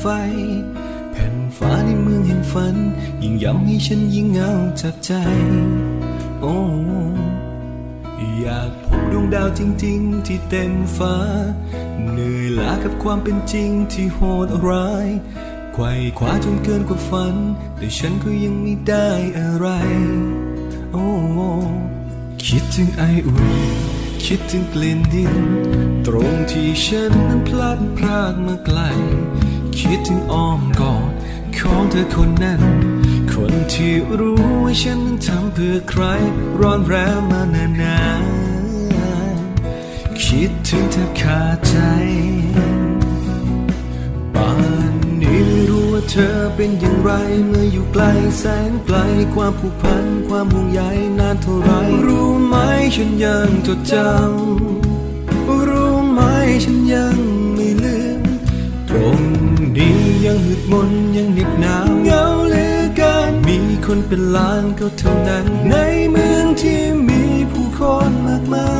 ไฟ แผ่นฟ้าในเมืองแห่งฝัน ยิ่งย้ำให้ฉันยิ่งเหงาจับใจ โอ้อยากพบดวงดาวจริง ๆ ที่เต็มฟ้า เหนื่อยล้ากับความเป็นจริงที่โหดร้ายไขว่คว้าจนเกินกว่าฝัน แต่ฉันก็ยังไม่ได้อะไร โอ้คิดถึงไออุ่นคิดถึงกลิ่นดิน ตรงที่ฉันนั้นพลัดพรากมาไกล คิดถึงอ้อมกอดของเธอคนนั้น คนที่รู้ว่าฉันทำเพื่อใคร ร้อนแรงมานานๆคิดถึงเธอขาดใจป่านนี้ไม่รู้ว่าเธอเป็นอย่างไร เมื่ออยู่ไกลแสนไกล ความผูกพัน ความห่วงใยนานเท่าไร รู้ไหมฉันยังจดจำรู้ไหมฉันยัง คนเป็นล้านก็เท่านั้น ในเมืองที่มีผู้คนมากมา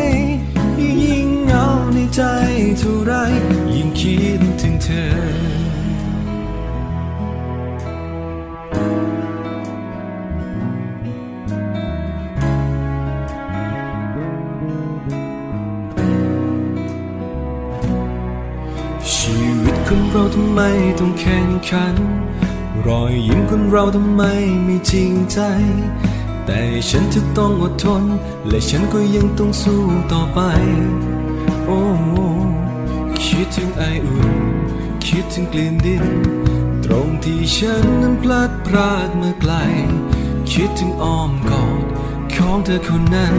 ย ยิ่งเหงาในใจเท่าไร ยิ่งคิดถึงเธอชีวิตคนเราทำไมต้องแข่งขัน รอยยิ้มคนเราทำไมไม่จริงใจ แต่ฉันจะต้องอดทน และฉันก็ยังต้องสู้ต่อไป โอ้คิดถึงไออุ่น คิดถึงกลิ่นดิน ตรงที่ฉันนั้นพลัดพรากเมื่อไกล คิดถึงอ้อมกอดของเธอคนนั้น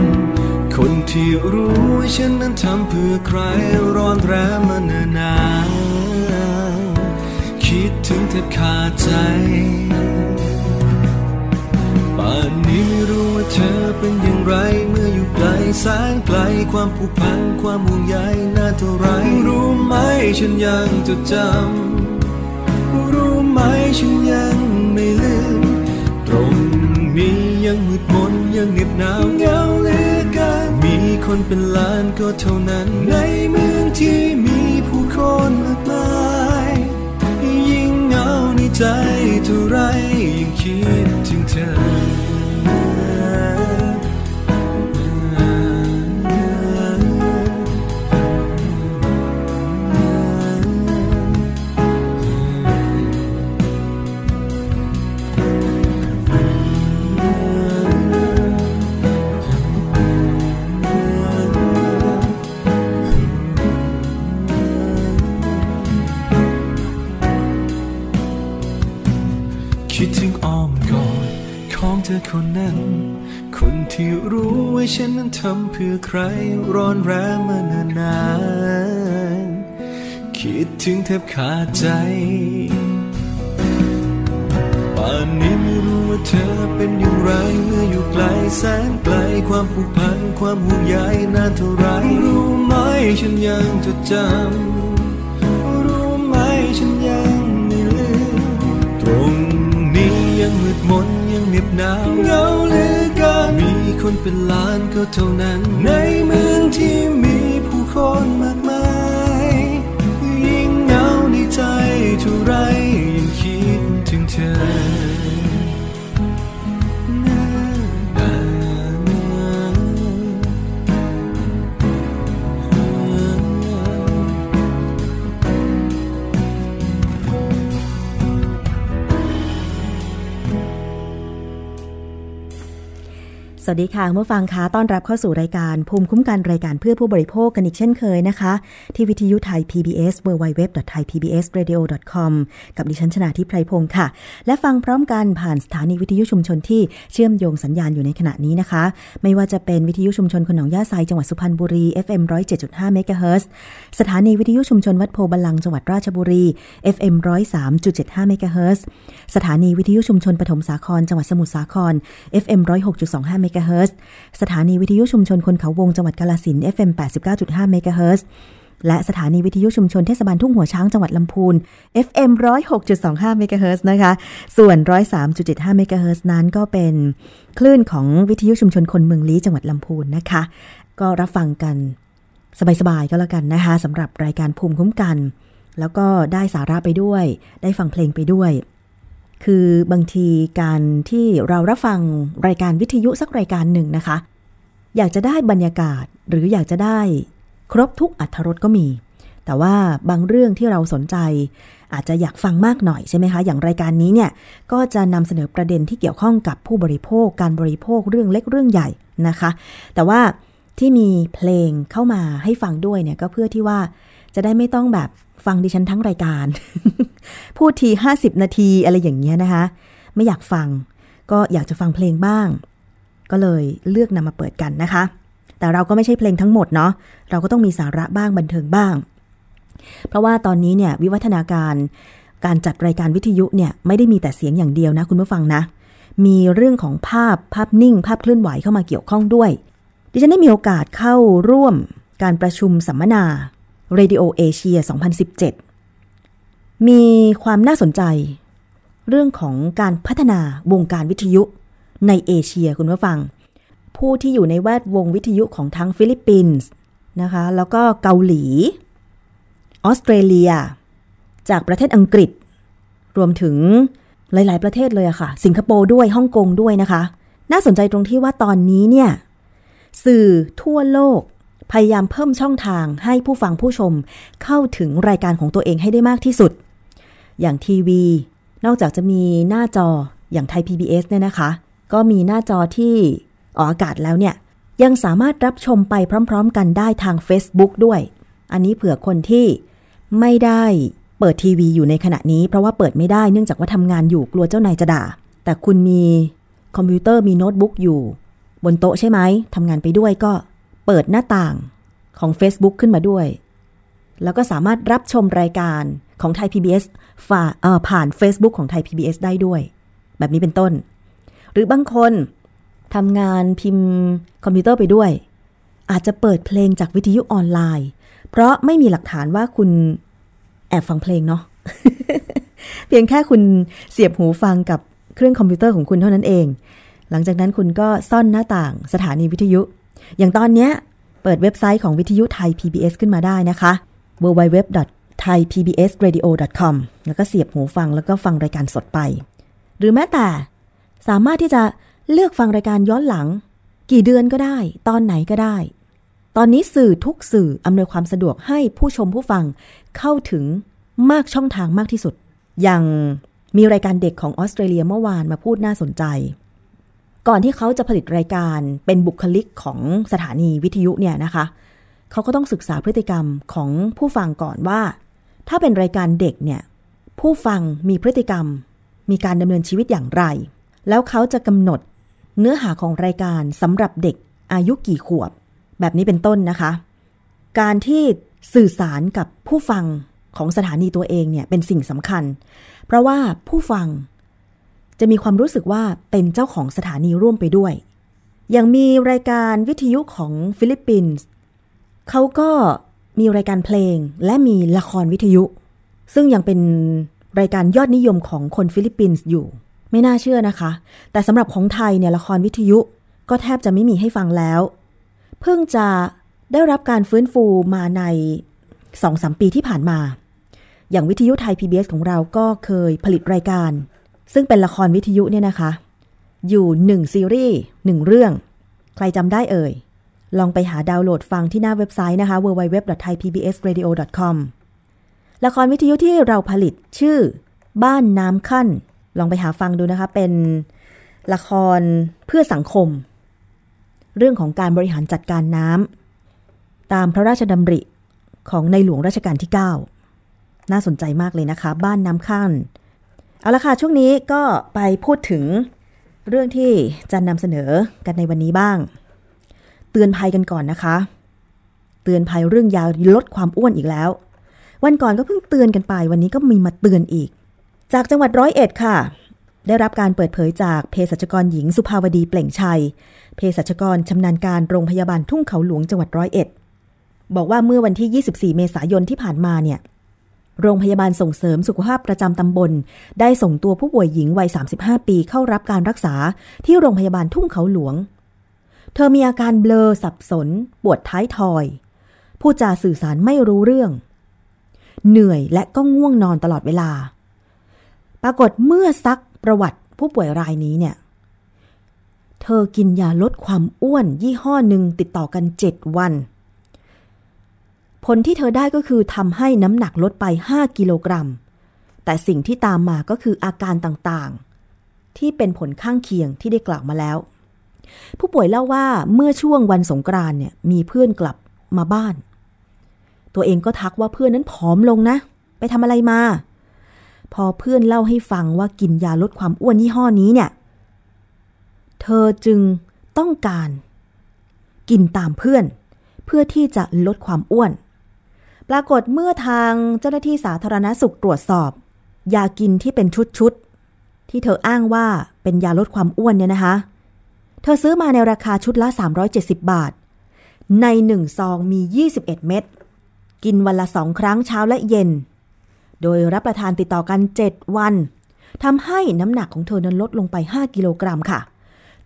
คนที่รู้ว่าฉันนั้นทำเพื่อใครร้อนแรงมาเนิ่นนาน คิดถึงแทบขาดใจ ป่านนี้ไม่รู้ว่าเธอเป็นอย่างไร เมื่ออยู่ไกลแสนไกลความผูกพันความห่วงใยน่าเท่าไร รู้ไหมฉันยังจดจำ รู้ไหมฉันยังไม่ลืม ตรงนี้ยังมืดมนยังเหน็บหนาวเหงาเหลือเกินมีคนเป็นล้านก็เท่านั้น ในเมืองที่มีผู้คนมากมาย ดำเพื่อใครร้อนแรงมานิ่นนานคิดถึงแทบขาดใจป่านนี้ไม่รู้ว่าเธอเป็นอย่างไรเมื่ออยู่ไกลแสนไกลความผูกพันความห่วงใยนานเท่าไรรู้ไหมฉันยังจดจำรู้ไหมฉันยังไม่ลืมตรงนี้ยังมืดมนยังเหน็บหนาวเงาเหลือเกิน คนเป็นล้านก็เท่านั้น ในเมืองที่มีผู้คนมากมาย ยิ่งเหงาในใจเท่าไร สวัสดีค่ะเมื่อฟังคะต้อนรับเข้าสู่รายการภูมิคุ้มกันรายการเพื่อผู้บริโภคกันอีกเช่นเคยนะคะ ที่วิทยุไทย PBS www.thaipbsradio.com กับดิฉันชนาทิพไพรพงศ์ค่ะ และฟังพร้อมกันผ่านสถานีวิทยุชุมชนที่เชื่อมโยงสัญญาณอยู่ในขณะนี้นะคะ ไม่ว่าจะเป็นวิทยุชุมชนคนงย่าไซจังหวัดสุพรรณบุรี FM 107.5เมกะเฮิรตซ์สถานีวิทยุชุมชนวัดโพบาลังจังหวัดราชบุรี FM 103.75เมกะเฮิรตซ์สถานีวิทยุชุมชนปฐมสาครจังหวัดสมุทรสาคร FM 106.25เมกะเฮิรตซ์สถานีวิทยุชุมชนคนเขาวงจังหวัดกาฬสินธุ์ FM 89.5เมกะเฮิรตซ์และสถานีวิทยุชุมชนเทศบาลทุ่งหัวช้างจังหวัดลำพูน FM 106.25เมกะเฮิรตซ์นะคะ ส่วน 103.75เมกะเฮิรตซ์นั้นก็เป็นคลื่นของวิทยุชุมชนคนเมืองลี้จังหวัดลำพูนนะคะ ก็รับฟังกันสบายๆก็แล้วกันนะคะสำหรับรายการภูมิคุ้มกัน แล้วก็ได้สาระไปด้วย ได้ฟังเพลงไปด้วย คือบางทีการที่เรารับฟังรายการวิทยุสักรายการหนึ่งนะคะ อยากจะได้บรรยากาศหรืออยากจะได้ครบทุกอัธรสก็มี แต่ว่าบางเรื่องที่เราสนใจ อาจจะอยากฟังมากหน่อยใช่ไหมคะ อย่างรายการนี้เนี่ยก็จะนำเสนอประเด็นที่เกี่ยวข้องกับผู้บริโภค การบริโภคเรื่องเล็กเรื่องใหญ่นะคะ แต่ว่าที่มีเพลงเข้ามาให้ฟังด้วยเนี่ยก็เพื่อที่ว่าจะได้ไม่ต้องแบบฟังดิฉันทั้งรายการ พูดที 50 นาทีอะไรอย่างเงี้ยนะคะ ไม่อยากฟัง ก็อยากจะฟังเพลงบ้าง ก็เลยเลือกนำมาเปิดกันนะคะ แต่เราก็ไม่ใช่เพลงทั้งหมดเนาะเราก็ต้องมีสาระบ้างบันเทิงบ้าง เพราะว่าตอนนี้เนี่ยวิวัฒนาการการจัดรายการวิทยุเนี่ยไม่ได้มีแต่เสียงอย่างเดียวนะคุณผู้ฟังนะ มีเรื่องของภาพภาพนิ่ง ภาพเคลื่อนไหวเข้ามาเกี่ยวข้องด้วย ดิฉันได้มีโอกาสเข้าร่วมการประชุมสัมมนา Radio Asia 2017 มีความน่าสนใจ เรื่องของการพัฒนาวงการวิทยุในเอเชียคุณผู้ฟัง ผู้ที่อยู่ในแวดวงวิทยุของทั้งฟิลิปปินส์นะคะ แล้วก็เกาหลี ออสเตรเลีย จากประเทศอังกฤษ รวมถึงหลาย ๆ ประเทศเลยอะค่ะ สิงคโปร์ด้วยฮ่องกงด้วยนะคะ น่าสนใจตรงที่ว่าตอนนี้เนี่ย สื่อทั่วโลกพยายามเพิ่มช่องทางให้ผู้ฟังผู้ชมเข้าถึงรายการของตัวเองให้ได้มากที่สุด อย่างทีวี นอกจากจะมีหน้าจออย่างไทย PBS เนี่ยนะคะ ก็มีหน้าจอที่ออกอากาศแล้วเนี่ย ยังสามารถรับชมไปพร้อม ๆ กันได้ทาง Facebook ด้วย อันนี้เผื่อคนที่ไม่ได้เปิดทีวีอยู่ในขณะนี้ เพราะว่าเปิดไม่ได้เนื่องจากว่าทำงานอยู่กลัวเจ้านายจะด่า แต่คุณมีคอมพิวเตอร์มีโน้ตบุ๊กอยู่ บนโต๊ะใช่ไหมทำงานไปด้วยก็เปิดหน้าต่างของ Facebook ขึ้นมาด้วย แล้วก็สามารถรับชมรายการของไทย PBS ฝ่าผ่าน Facebook ของ Thai PBS ได้ด้วย แบบนี้เป็นต้น หรือบางคนทำงานพิมพ์คอมพิวเตอร์ไปด้วย อาจจะเปิดเพลงจากวิทยุออนไลน์ เพราะไม่มีหลักฐานว่าคุณแอบฟังเพลงเนาะเพียงแค่คุณเสียบหูฟังกับเครื่องคอมพิวเตอร์ของคุณเท่านั้นเอง หลังจากนั้นคุณก็ซ่อนหน้าต่างสถานีวิทยุ อย่างตอนเนี้ยเปิดเว็บไซต์ของวิทยุไทย PBS ขึ้นมาได้นะคะ thaipbsradio.com แล้วก็เสียบหูฟังแล้วก็ฟังรายการสดไป หรือแม้แต่สามารถที่จะเลือกฟังรายการย้อนหลัง กี่เดือนก็ได้ ตอนไหนก็ได้ ตอนนี้สื่อทุกสื่ออำนวยความสะดวกให้ผู้ชมผู้ฟังเข้าถึงมากช่องทางมากที่สุด อย่างมีรายการเด็กของออสเตรเลียเมื่อวานมาพูดน่าสนใจ ก่อนที่เขาจะผลิตรายการเป็นบุคลิกของสถานีวิทยุเนี่ยนะคะ เขาก็ต้องศึกษาพฤติกรรมของผู้ฟังก่อนว่า ถ้าเป็นรายการเด็กเนี่ย ผู้ฟังมีพฤติกรรม มีการดำเนินชีวิตอย่างไร แล้วเขาจะกำหนดเนื้อหาของรายการสำหรับเด็กอายุกี่ขวบ แบบนี้เป็นต้นนะคะ การที่สื่อสารกับผู้ฟังของสถานีตัวเองเนี่ยเป็นสิ่งสำคัญ เพราะว่าผู้ฟังจะมีความรู้สึกว่าเป็นเจ้าของสถานีร่วมไปด้วย อย่างมีรายการวิทยุของฟิลิปปินส์เขาก็ มีรายการเพลงและมีละครวิทยุ ซึ่งยังเป็นรายการยอดนิยมของคนฟิลิปปินส์อยู่ ไม่น่าเชื่อนะคะ แต่สำหรับของไทยเนี่ยละครวิทยุก็แทบจะไม่มีให้ฟังแล้ว เพิ่งจะได้รับการฟื้นฟูมาในสองสมปีที่ผ่านมา อย่างวิทยุไทย PBS ของเราก็เคยผลิตรายการ ซึ่งเป็นละครวิทยุเนี่ยนะคะ อยู่หนึ่งซีรีส์หนึ่งเรื่อง ใครจำได้เอ่ย ลองไปหาดาวน์โหลดฟังที่หน้าเว็บไซต์นะคะ www.thaipbsradio.com ละครวิทยุที่เราผลิตชื่อบ้านน้ำขั้น ลองไปหาฟังดูนะคะ เป็นละครเพื่อสังคม เรื่องของการบริหารจัดการน้ำตามพระราชดำริของในหลวงรัชกาลที่ 9 น่าสนใจมากเลยนะคะ บ้านน้ำขั้น เอาละค่ะ ช่วงนี้ก็ไปพูดถึงเรื่องที่จะนำเสนอกันในวันนี้บ้าง เตือนภัยกันก่อนนะคะ เตือนภัยเรื่องยาลดความอ้วนอีกแล้ว วันก่อนก็เพิ่งเตือนกันไป วันนี้ก็มีมาเตือนอีก จากจังหวัดร้อยเอ็ดค่ะ ได้รับการเปิดเผยจากเภสัชกรหญิงสุภาวดีเปล่งชัยเภสัชกรชำนาญการโรงพยาบาลทุ่งเขาหลวงจังหวัดร้อยเอ็ดบอกว่าเมื่อวันที่ 24 เมษายนที่ผ่านมาเนี่ยโรงพยาบาลส่งเสริมสุขภาพประจำตำบล ได้ส่งตัวผู้ป่วยหญิงวัย 35 ปีเข้ารับการรักษาที่โรงพยาบาลทุ่งเขาหลวง เธอมีอาการเบลอสับสน ปวดท้ายทอย ผู้จาสื่อสารไม่รู้เรื่อง เหนื่อยและก็ง่วงนอนตลอดเวลา ปรากฏเมื่อซักประวัติผู้ป่วยรายนี้เนี่ย เธอกินยาลดความอ้วนยี่ห้อหนึ่งติดต่อกัน7วัน ผลที่เธอได้ก็คือทำให้น้ำหนักลดไป 5 กิโลกรัม แต่สิ่งที่ตามมาก็คืออาการต่างๆ ที่เป็นผลข้างเคียงที่ได้กล่าวมาแล้ว ผู้ป่วยเล่าว่าเมื่อช่วงวันสงกรานเนี่ยมีเพื่อนกลับมาบ้าน ตัวเองก็ทักว่าเพื่อนนั้นผอมลงนะ ไปทำอะไรมา พอเพื่อนเล่าให้ฟังว่ากินยาลดความอ้วนยี่ห้อนี้เนี่ย เธอจึงต้องการ กินตามเพื่อน เพื่อที่จะลดความอ้วน ปรากฏเมื่อทางเจ้าหน้าที่สาธารณสุขตรวจสอบ ยากินที่เป็นชุดๆที่เธออ้างว่าเป็นยาลดความอ้วนเนี่ยนะคะ เธอซื้อมาในราคาชุดละ 370 บาท ในหนึ่งซองมี 21 เม็ด กินวันละสองครั้งเช้าและเย็น โดยรับประทานติดต่อกัน 7 วัน ทำให้น้ำหนักของเธอนั้นลดลงไป 5 กิโลกรัมค่ะ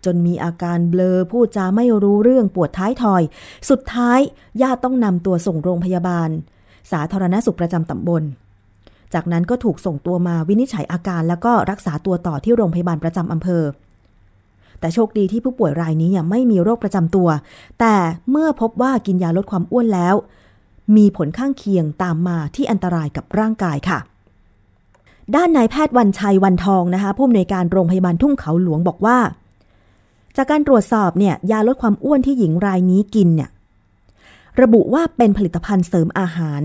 จนมีอาการเบลอพูดจาไม่รู้เรื่องปวดท้ายทอย สุดท้ายญาติต้องนำตัวส่งโรงพยาบาล สาธารณสุขประจำตำบล จากนั้นก็ถูกส่งตัวมาวินิจฉัยอาการแล้วก็รักษาตัวต่อที่โรงพยาบาลประจำอำเภอ แต่โชคดีที่ผู้ป่วยรายนี้ไม่มีโรคประจำตัว แต่เมื่อพบว่ากินยาลดความอ้วนแล้ว มีผลข้างเคียงตามมาที่อันตรายกับร่างกายค่ะ ด้านนายแพทย์วันชัยวันทองนะคะผู้อำนวยการโรงพยาบาลทุ่งเขาหลวงบอกว่า จากการตรวจสอบเนี่ยยาลดความอ้วนที่หญิงรายนี้กินเนี่ยระบุว่าเป็นผลิตภัณฑ์เสริมอาหาร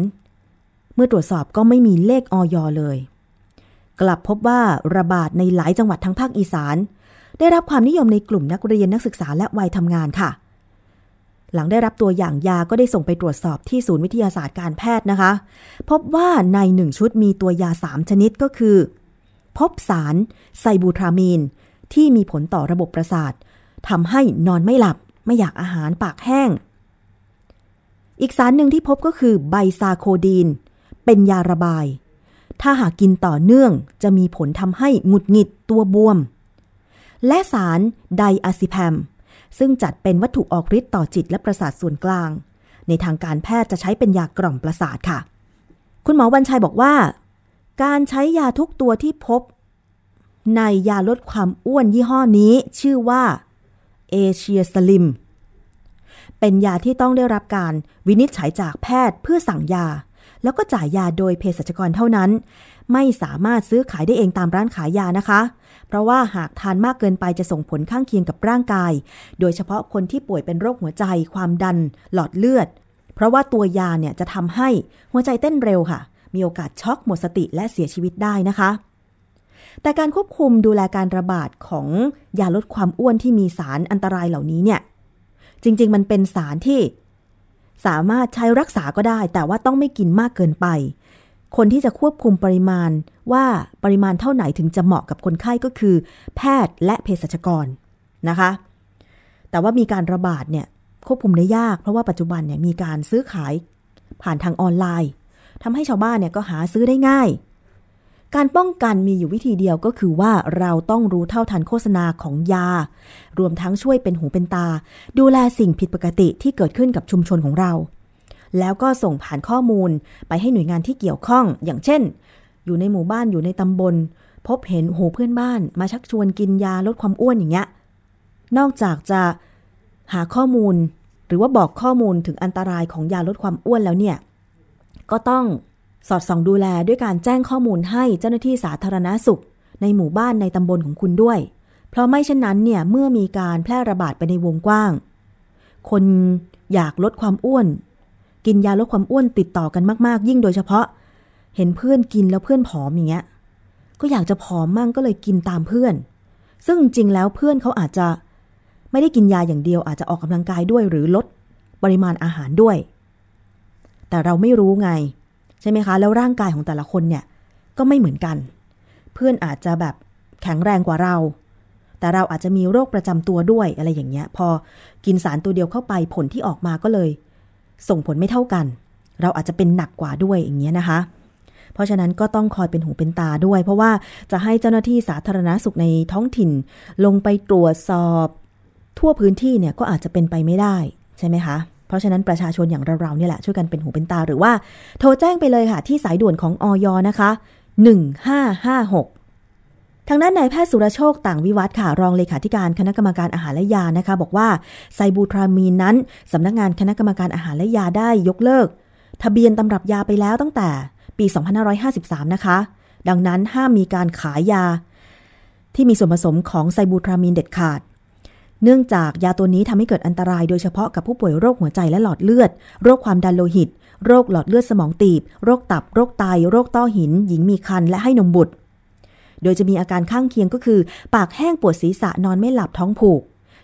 เมื่อตรวจสอบก็ไม่มีเลขออยเลย กลับพบว่าระบาดในหลายจังหวัดทั้งภาคอีสาน ได้รับความนิยมในกลุ่มนักเรียนนักศึกษาและวัยทำงานค่ะ หลังได้รับตัวอย่างยาก็ได้ส่งไปตรวจสอบที่ศูนย์วิทยาศาสตร์การแพทย์นะคะ พบว่าในหนึ่งชุดมีตัวยาสามชนิดก็คือ พบสารไซบูทรามีน ที่มีผลต่อระบบประสาททำให้นอนไม่หลับ ไม่อยากอาหารปากแห้ง อีกสารหนึ่งที่พบก็คือไบซาโคดีน เป็นยาระบาย ถ้าหากกินต่อเนื่องจะมีผลทำให้หงุดหงิดตัวบวม และสารไดอะซิแพม ซึ่งจัดเป็นวัตถุออกฤทธิ์ต่อจิตและประสาทส่วนกลาง ในทางการแพทย์จะใช้เป็นยากล่อมประสาทค่ะ คุณหมอวันชัยบอกว่า การใช้ยาทุกตัวที่พบ ในยาลดความอ้วนยี่ห้อนี้ ชื่อว่าเอเชียสลิม เป็นยาที่ต้องได้รับการวินิจฉัยจากแพทย์เพื่อสั่งยา แล้วก็จ่ายยาโดยเภสัชกรเท่านั้น ไม่สามารถซื้อขายได้เองตามร้านขายยานะคะ ราะว่าหากทานมากเกินไปจะส่งผลข้างเคียงกับร่างกาย โดยเฉพาะคนที่ป่วยเป็นโรคหัวใจ ความดัน หลอดเลือด เพราะว่าตัวยาเนี่ยจะทำให้หัวใจเต้นเร็วค่ะ มีโอกาสช็อกหมดสติและเสียชีวิตได้นะคะ แต่การควบคุมดูแลการระบาดของยาลดความอ้วนที่มีสารอันตรายเหล่านี้เนี่ย จริงๆ มันเป็นสารที่ สามารถใช้รักษาก็ได้ แต่ว่าต้องไม่กินมากเกินไป คนที่จะควบคุมปริมาณ ว่าปริมาณเท่าไหนถึงจะเหมาะกับคนไข้ก็คือ แพทย์และเภสัชกรนะคะ แต่ว่ามีการระบาดเนี่ยควบคุมได้ยาก เพราะว่าปัจจุบันเนี่ยมีการซื้อขายผ่านทางออนไลน์ทำให้ชาวบ้านเนี่ยก็หาซื้อได้ง่าย การป้องกันมีอยู่วิธีเดียวก็คือว่าเราต้องรู้เท่าทันโฆษณาของยา รวมทั้งช่วยเป็นหูเป็นตา ดูแลสิ่งผิดปกติที่เกิดขึ้นกับชุมชนของเรา แล้วก็ส่งผ่านข้อมูลไปให้หน่วยงานที่เกี่ยวข้อง อย่างเช่น อยู่ในหมู่บ้านอยู่ในตำบล พบเห็นโหเพื่อนบ้านมาชักชวนกินยาลดความอ้วนอย่างเงี้ยนอกจากจะหาข้อมูล หรือว่าบอกข้อมูลถึงอันตรายของยาลดความอ้วนแล้วเนี่ย ก็ต้องสอดส่องดูแลด้วยการแจ้งข้อมูลให้เจ้าหน้าที่สาธารณาสุข ในหมู่บ้านในตำบลของคุณด้วย เพราะไม่เช่นนั้นเนี่ยเมื่อมีการแพร่ระบาดไปในวงกว้าง คนอยากลดความอ้วน กินยาลดความอ้วนติดต่อกันมาก ๆ ยิ่งโดยเฉพาะ เห็นเพื่อนกินแล้วเพื่อนผอมอย่างเงี้ย ก็อยากจะผอมมั่งก็เลยกินตามเพื่อน ซึ่งจริงแล้วเพื่อนเขาอาจจะไม่ได้กินยาอย่างเดียวอาจจะออกกำลังกายด้วยหรือลดปริมาณอาหารด้วย แต่เราไม่รู้ไง ใช่ไหมคะ แล้วร่างกายของแต่ละคนเนี่ยก็ไม่เหมือนกัน เพื่อนอาจจะแบบแข็งแรงกว่าเรา แต่เราอาจจะมีโรคประจำตัวด้วยอะไรอย่างเงี้ย พอกินสารตัวเดียวเข้าไปผลที่ออกมาก็เลย ส่งผลไม่เท่ากัน เราอาจจะเป็นหนักกว่าด้วยอย่างเงี้ยนะคะ เพราะฉะนั้นก็ต้องคอยเป็นหูเป็นตาด้วย เพราะว่าจะให้เจ้าหน้าที่สาธารณาสุขในท้องถิ่น ลงไปตรวจสอบ ทั่วพื้นที่เนี่ยก็อาจจะเป็นไปไม่ได้ใช่ไหมคะเพราะฉะนั้นประชาชนอย่างเราๆเนี่ยแหละช่วยกันเป็นหูเป็นตาหรือว่า โทรแจ้งไปเลยค่ะ ที่สายด่วนของออยนะคะ 1556ทางด้านนายแพทย์สุรโชคต่างวิวัฒค่ะรองเลขาธิการคณะกรรมการอาหารและยานะคะ บอกว่าไซบูทรามีนนั้นสำนักงานคณะกรรมการอาหารและยาได้ยกเลิก ทะเบียนตำรับยาไปแล้วตั้งแต่ ปี 2553 นะคะ ดังนั้นห้ามมีการขายยา ที่มีส่วนผสมของไซบูทรามีนเด็ดขาด เนื่องจากยาตัวนี้ทำให้เกิดอันตรายโดยเฉพาะกับผู้ป่วยโรคหัวใจและหลอดเลือด โรคความดันโลหิต โรคหลอดเลือดสมองตีบ โรคตับ โรคไต โรคต้อหิน หญิงมีครรภ์และให้นมบุตร โดยจะมีอาการข้างเคียงก็คือ ปากแห้งปวดศีรษะนอนไม่หลับท้องผูก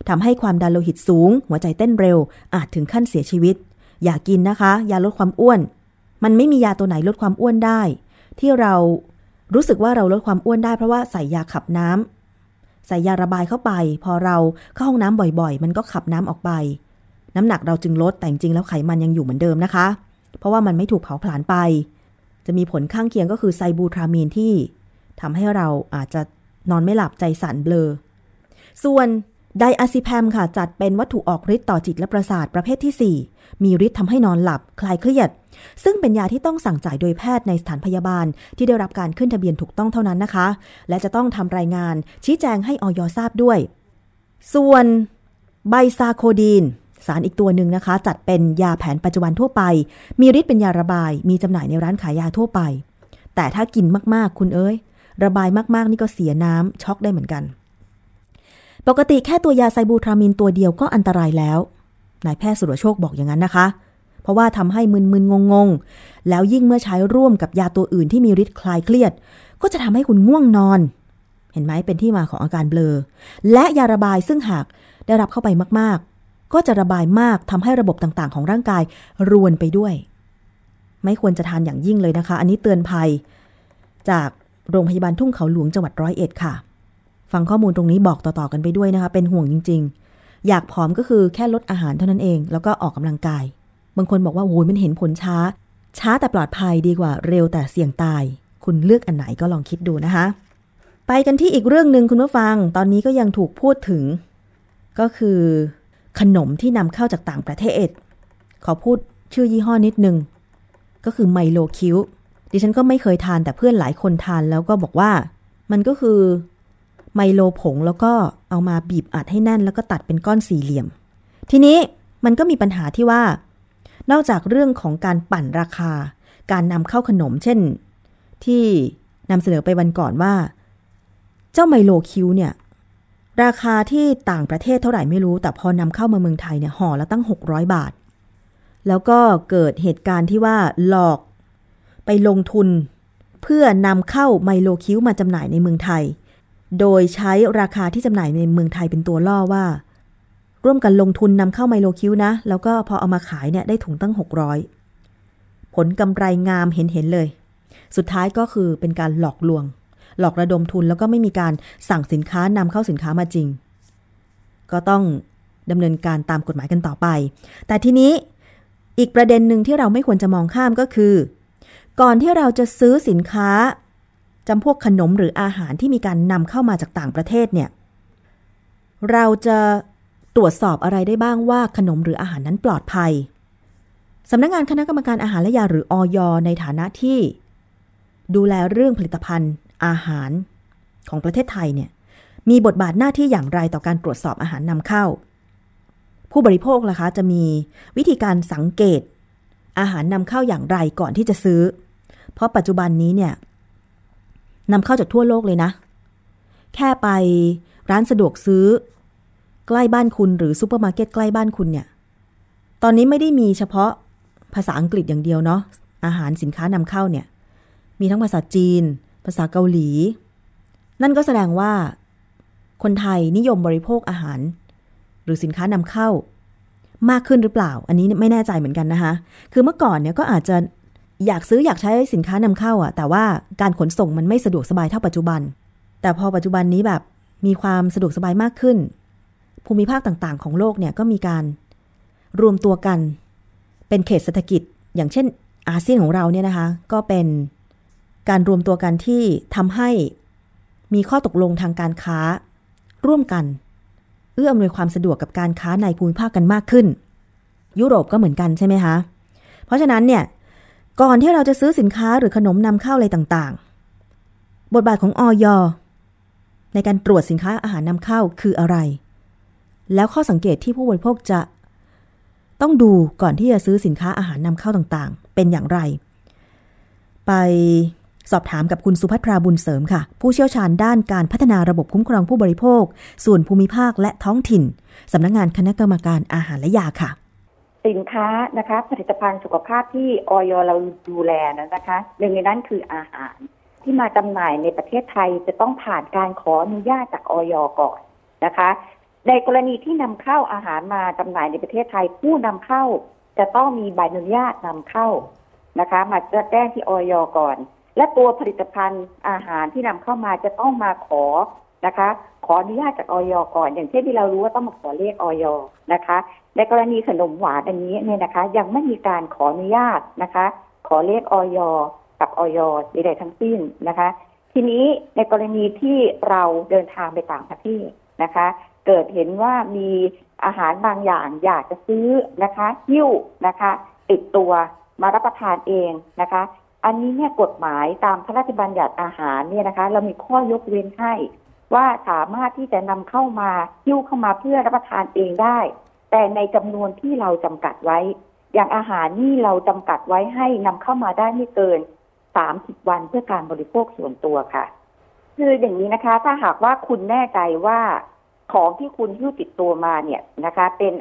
ทำให้ความดันโลหิตสูง หัวใจเต้นเร็ว อาจถึงขั้นเสียชีวิต อย่ากินนะคะ ยาลดความอ้วน มันไม่มียาตัวไหนลดความอ้วนได้ ที่เรารู้สึกว่าเราลดความอ้วนได้ เพราะว่าใส่ยาขับน้ำใส่ยาระบายเข้าไป พอเราเข้าห้องน้ำบ่อยๆ มันก็ขับน้ำออกไป น้ำหนักเราจึงลดแต่จริงแล้วไขมันยังอยู่เหมือนเดิมนะคะ เพราะว่ามันไม่ถูกเผาผลาญไป จะมีผลข้างเคียงก็คือไซบูทรามีนที่ทำให้เราอาจจะนอนไม่หลับใจสั่นเบลอ ส่วน ไดอะซิแพมค่ะ จัดเป็นวัตถุออกฤทธิ์ต่อจิตและประสาทประเภทที่ 4 มีฤทธิ์ทำให้นอนหลับ คลายเครียด ซึ่งเป็นยาที่ต้องสั่งจ่ายโดยแพทย์ในสถานพยาบาล ที่ได้รับการขึ้นทะเบียนถูกต้องเท่านั้นนะคะ และจะต้องทำรายงานชี้แจงให้ออยทราบด้วย ส่วนไบซาโคดีน สารอีกตัวหนึ่งนะคะ จัดเป็นยาแผนปัจจุบันทั่วไป มีฤทธิ์เป็นยาระบาย มีจำหน่ายในร้านขายยาทั่วไป แต่ถ้ากินมากๆ คุณเอ้ย ระบายมากๆ นี่ก็เสียน้ำช็อกได้เหมือนกัน ปกติแค่ตัวยาไซบูทรามินตัวเดียวก็อันตรายแล้ว นายแพทย์สุรโชคบอกอย่างนั้นนะคะ เพราะว่าทำให้มึนๆงงๆ แล้วยิ่งเมื่อใช้ร่วมกับยาตัวอื่นที่มีฤทธิ์คลายเครียด ก็จะทำให้คุณง่วงนอน เห็นไหมเป็นที่มาของอาการเบลอ และยาระบายซึ่งหากได้รับเข้าไปมากๆ ก็จะระบายมากทำให้ระบบต่างๆ ของร่างกายรวนไปด้วย ไม่ควรจะทานอย่างยิ่งเลยนะคะ อันนี้เตือนภัย จากโรงพยาบาลทุ่งเขาหลวงจังหวัดร้อยเอ็ดค่ะ ฟังข้อมูลตรงนี้บอกต่อๆกันไปด้วยนะคะ เป็นห่วงจริง ๆ อยากผอมก็คือแค่ลดอาหารเท่านั้นเอง แล้วก็ออกกำลังกาย บางคนบอกว่าโอ้ยมันเห็นผลช้า ช้าแต่ปลอดภัยดีกว่า เร็วแต่เสี่ยงตาย คุณเลือกอันไหนก็ลองคิดดูนะคะ ไปกันที่อีกเรื่องหนึ่งคุณผู้ฟัง ตอนนี้ก็ยังถูกพูดถึง ก็คือ ขนมที่นำเข้าจากต่างประเทศ ขอพูดชื่อยี่ห้อนิดนึงก็คือไมโลคิวดิฉันก็ไม่เคยทานแต่เพื่อนหลายคนทานแล้วก็บอกว่า มันก็คือ ไมโลผงแล้วก็เอามาบีบอัดให้แน่น แล้วก็ตัดเป็นก้อนสี่เหลี่ยม ทีนี้มันก็มีปัญหาที่ว่า นอกจากเรื่องของการปั่นราคา การนำเข้าขนม เช่น ที่นำเสนอไปวันก่อนว่า เจ้าไมโลคิวเนี่ย ราคาที่ต่างประเทศเท่าไหร่ไม่รู้ แต่พอนำเข้ามาเมืองไทยเนี่ยห่อละตั้ง 600 บาท แล้วก็เกิดเหตุการณ์ที่ว่าหลอกไปลงทุน เพื่อนำเข้าไมโลคิวมาจำหน่ายในเมืองไทย โดยใช้ราคาที่จำหน่ายในเมืองไทยเป็นตัวล่อว่า ร่วมกันลงทุนนำเข้าไมโลคิวนะ แล้วก็พอเอามาขายเนี่ยได้ถุงตั้ง 600 ผลกำไรงามเห็นเห็นเลย สุดท้ายก็คือเป็นการหลอกลวง หลอกระดมทุนแล้วก็ไม่มีการสั่งสินค้านำเข้าสินค้ามาจริง ก็ต้องดำเนินการตามกฎหมายกันต่อไป แต่ทีนี้อีกประเด็นหนึ่งที่เราไม่ควรจะมองข้ามก็คือ ก่อนที่เราจะซื้อสินค้า จำพวกขนมหรืออาหารที่มีการนำเข้ามาจากต่างประเทศเนี่ย เราจะตรวจสอบอะไรได้บ้างว่าขนมหรืออาหารนั้นปลอดภัยสำนักงานคณะกรรมการอาหารและยาหรืออยในฐานะที่ ดูแลเรื่องผลิตภัณฑ์อาหารของประเทศไทยเนี่ย มีบทบาทหน้าที่อย่างไรต่อการตรวจสอบอาหารนำเข้า ผู้บริโภคล่ะคะ จะมีวิธีการสังเกต อาหารนำเข้าอย่างไรก่อนที่จะซื้อ เพราะปัจจุบันนี้เนี่ย นำเข้าจากทั่วโลกเลยนะ แค่ไปร้านสะดวกซื้อ ใกล้บ้านคุณหรือซูเปอร์มาร์เก็ตใกล้บ้านคุณเนี่ย ตอนนี้ไม่ได้มีเฉพาะภาษาอังกฤษอย่างเดียวเนาะ อาหารสินค้านำเข้าเนี่ย มีทั้งภาษาจีน ภาษาเกาหลี นั่นก็แสดงว่า คนไทยนิยมบริโภคอาหาร หรือสินค้านำเข้ามากขึ้นหรือเปล่า อันนี้ไม่แน่ใจเหมือนกันนะคะ คือเมื่อก่อนเนี่ยก็อาจจะ อยากซื้ออยากใช้สินค้านำเข้าอะ แต่ว่าการขนส่งมันไม่สะดวกสบายเท่าปัจจุบัน แต่พอปัจจุบันนี้แบบมีความสะดวกสบายมากขึ้น ภูมิภาคต่างๆ ของโลกเนี่ยก็มีการรวมตัวกัน เป็นเขตเศรษฐกิจ อย่างเช่น อาเซียนของเราเนี่ยนะคะ ก็เป็นการรวมตัวกันที่ทำให้มีข้อตกลงทางการค้า ร่วมกัน เอื้ออำนวยความสะดวกกับการค้าในภูมิภาคกันมากขึ้น ยุโรปก็เหมือนกันใช่ไหมคะ เพราะฉะนั้นเนี่ย ก่อนที่เราจะซื้อสินค้าหรือขนมนำเข้าอะไรต่างๆ บทบาทของออยในการตรวจสินค้าอาหารนำเข้าคืออะไร แล้วข้อสังเกตที่ผู้บริโภคจะ ต้องดูก่อนที่จะซื้อสินค้าอาหารนำเข้าต่างๆ เป็นอย่างไร ไปสอบถามกับคุณสุภัทราบุญเสริมค่ะ ผู้เชี่ยวชาญด้านการพัฒนาระบบคุ้มครองผู้บริโภค ส่วนภูมิภาคและท้องถิ่นสำนักงงานคณะกรรมการอาหารและยาค่ะ สินค้านะคะ ผลิตภัณฑ์สุขภาพที่ออยเราดูแลนะคะหนึ่งในนั้นคืออาหารที่มาจำหน่ายในประเทศไทยจะต้องผ่านการขออนุญาตจากออยก่อนนะคะ ในกรณีที่นำเข้าอาหารมาจำหน่ายในประเทศไทยผู้นำเข้า จะต้องมีใบอนุญาตนำเข้านะคะ มาจะแจ้งที่ออยก่อน และตัวผลิตภัณฑ์อาหารที่นำเข้ามาจะต้องมาขอ นะคะ ขออนุญาตจากออยก่อน อย่างเช่นที่เรารู้ว่าต้องมาขอเลขออยนะคะ ในกรณีขนมหวานอันนี้เนี่ยนะคะ ยังไม่มีการขออนุญาตนะคะ ขอเลขออยกับออยใดๆทั้งสิ้นนะคะ ทีนี้ในกรณีที่เราเดินทางไปต่างประเทศนะคะ เกิดเห็นว่ามีอาหารบางอย่างอยากจะซื้อนะคะหิ้วนะคะ ติดตัวมารับประทานเองนะคะอันนี้เนี่ยกฎหมายตามพระราชบัญญัติอาหารเนี่ยนะคะ เรามีข้อยกเว้นให้ ว่าสามารถที่จะนำเข้ามาหิ้วเข้ามาเพื่อรับประทานเองได้ แต่ในจำนวนที่เราจำกัดไว้ อย่างอาหารนี่เราจำกัดไว้ให้นำเข้ามาได้ไม่เกินสามสิบวันเพื่อการบริโภคส่วนตัวค่ะ คืออย่างนี้นะคะ ถ้าหากว่าคุณแน่ใจว่าของที่คุณหิ้วติดตัวมาเนี่ยนะคะ เป็น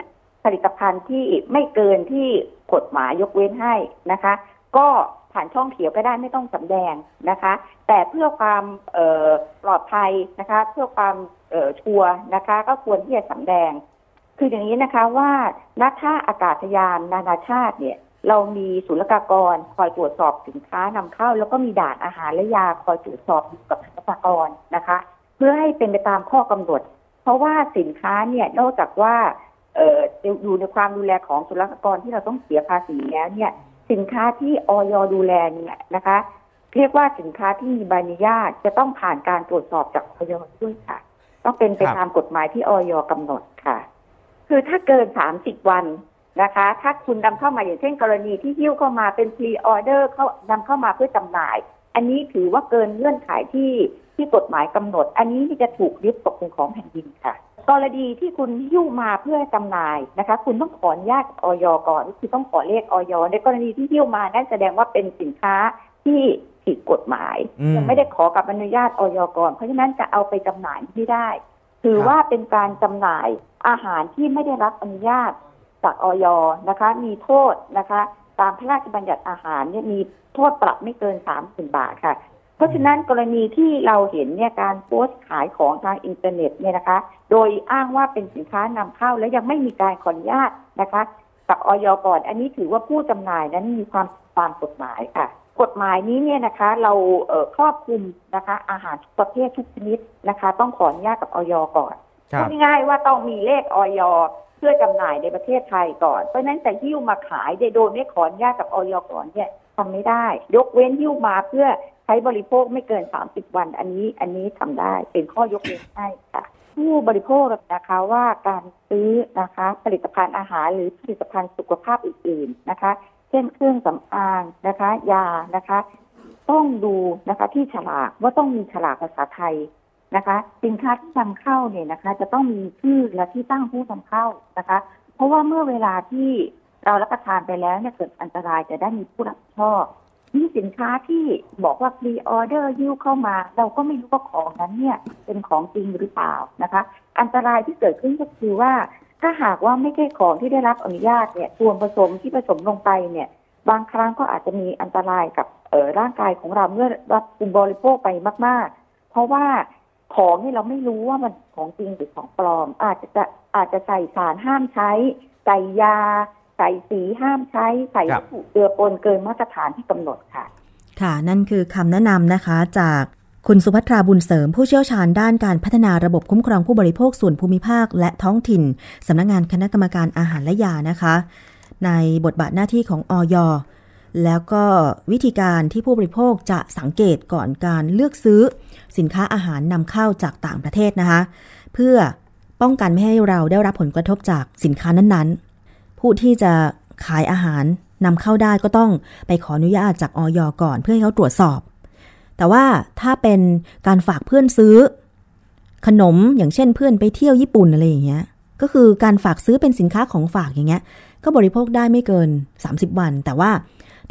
ผลิตภัณฑ์ที่ไม่เกินที่กฎหมายยกเว้นให้นะคะ ก็ ผ่านช่องเขียวก็ได้ไม่ต้องสำแดงนะคะ แต่เพื่อความปลอดภัยนะคะ เพื่อความชัวร์นะคะ ก็ควรที่จะสำแดง คืออย่างนี้นะคะว่านักท่าอากาศยานนานาชาติเนี่ยเรามีศุลกากรคอยตรวจสอบสินค้านำเข้า แล้วก็มีด่านอาหารและยาคอยตรวจสอบกับศุลกากรนะคะ เพื่อให้เป็นไปตามข้อกำหนด เพราะว่าสินค้าเนี่ยนอกจากว่าเอออยู่ในความดูแลของศุลกากรที่เราต้องเสียภาษีแล้วเนี่ย สินค้าที่ออยดูแลเนี่ยนะคะ เรียกว่าสินค้าที่มีใบอนุญาตจะต้องผ่านการตรวจสอบจากออยด้วยค่ะ ต้องเป็นไปตามกฎหมายที่ออยกำหนดค่ะ คือถ้าเกินสามสิบวันนะคะ ถ้าคุณนำเข้ามาอย่างเช่นกรณีที่หิ้วเข้ามาเป็นพรีออเดอร์เขานำเข้ามาเพื่อจำหน่าย อันนี้ถือว่าเกินเงื่อนไขที่ที่กฎหมายกำหนด อันนี้จะถูกยึดตกเป็นของแผ่นดินค่ะ กรณีที่คุณยิ้วมาเพื่อจำหน่ายนะคะ คุณต้องขออนุญาตออยก่อนคือต้องขอเลขออยในกรณีที่ยิ้วมานั่นแสดงว่าเป็นสินค้าที่ผิดกฎหมายยังไม่ได้ขอกับอนุญาตออยก่อน เพราะฉะนั้นจะเอาไปจำหน่ายไม่ได้ ถือว่าเป็นการจำหน่ายอาหารที่ไม่ได้รับอนุญาตจากออยนะคะ มีโทษนะคะ ตามพระราชบัญญัติอาหารเนี่ยมีโทษปรับไม่เกินสามสิบบาทค่ะ เพราะฉะนั้นกรณีที่เราเห็นเนี่ยการโพสต์ขายของทางอินเทอร์เน็ตเนี่ยนะคะ โดยอ้างว่าเป็นสินค้านำเข้าแล้วยังไม่มีการขออนุญาตนะคะกับออยก่อน อันนี้ถือว่าผู้จำหน่ายนั้นมีความตามกฎหมายค่ะ กฎหมายนี้เนี่ยนะคะ เราเครอบคลุมนะคะ อาหารทุกประเภททุกชนิดนะคะ ต้องขออนุญาตกับออยก่อนพูดง่ายๆว่าต้องมีเลขออยเพื่อจำหน่ายในประเทศไทยก่อนเพราะนั้นแต่หิ้วมาขายโดยไม่ขออนุญาตกับออยก่อนเนี่ยทำไม่ได้ ยกเว้นหิ้วมาเพื่อ ช้บริโภคไม่เกิน 30 วัน อันนี้อันนี้ทำได้เป็นข้อยกเว้นให้ค่ะ ผู้บริโภคนะคะว่าการซื้อนะคะผลิตภัณฑ์อาหารหรือผลิตภัณฑ์สุขภาพอื่น ๆนะคะ เช่นเครื่องสำอางนะคะ ยานะคะ ต้องดูนะคะที่ฉลากว่าต้องมีฉลากภาษาไทยนะคะสินค้าที่นำเข้าเนี่ยนะคะ จะต้องมีชื่อและที่ตั้งผู้นำเข้านะคะ เพราะว่าเมื่อเวลาที่เรารับประทานไปแล้วเนี่ยเกิดอันตรายจะได้มีผู้รับผิดชอบ มีสินค้าที่บอกว่าพรีออเดอร์ยิ้วเข้ามา เราก็ไม่รู้ว่าของนั้นเนี่ยเป็นของจริงหรือเปล่านะคะ อันตรายที่เกิดขึ้นก็คือว่า ถ้าหากว่าไม่ใช่ของที่ได้รับอนุญาตเนี่ยส่วนผสมที่ผสมลงไปเนี่ย บางครั้งก็อาจจะมีอันตรายกับเออร่างกายของเราเมื่อรับบบริโภคไปมาก ๆ เพราะว่าของนี่เราไม่รู้ว่ามันของจริงหรือของปลอม อาจจะจะอาจจะใส่สารห้ามใช้ใส่ยา ใส่สีห้ามใช้ใส่วัตถุเจือปนเกินมาตรฐานที่กำหนดค่ะ ค่ะ นั่นคือคำแนะนำนะคะจากคุณสุภัทราบุญเสริมผู้เชี่ยวชาญด้านการพัฒนาระบบคุ้มครองผู้บริโภคส่วนภูมิภาค และท้องถิ่นสำนักงงานคณะกรรมการอาหารและยานะคะ ในบทบาทหน้าที่ของอย แล้วก็วิธีการที่ผู้บริโภคจะสังเกตก่อนการเลือกซื้อ สินค้าอาหารนำเข้าจากต่างประเทศนะคะ เพื่อป้องกันไม่ให้เราได้รับผลกระทบจากสินค้านั้นๆ ผู้ที่จะขายอาหารนำเข้าได้ก็ต้องไปขออนุญาตจากออยก่อนเพื่อให้เขาตรวจสอบ แต่ว่าถ้าเป็นการฝากเพื่อนซื้อ ขนมอย่างเช่นเพื่อนไปเที่ยวญี่ปุ่นอะไรอย่างเงี้ย ก็คือการฝากซื้อเป็นสินค้าของฝากอย่างเงี้ย ก็บริโภคได้ไม่เกิน 30 วัน แต่ว่า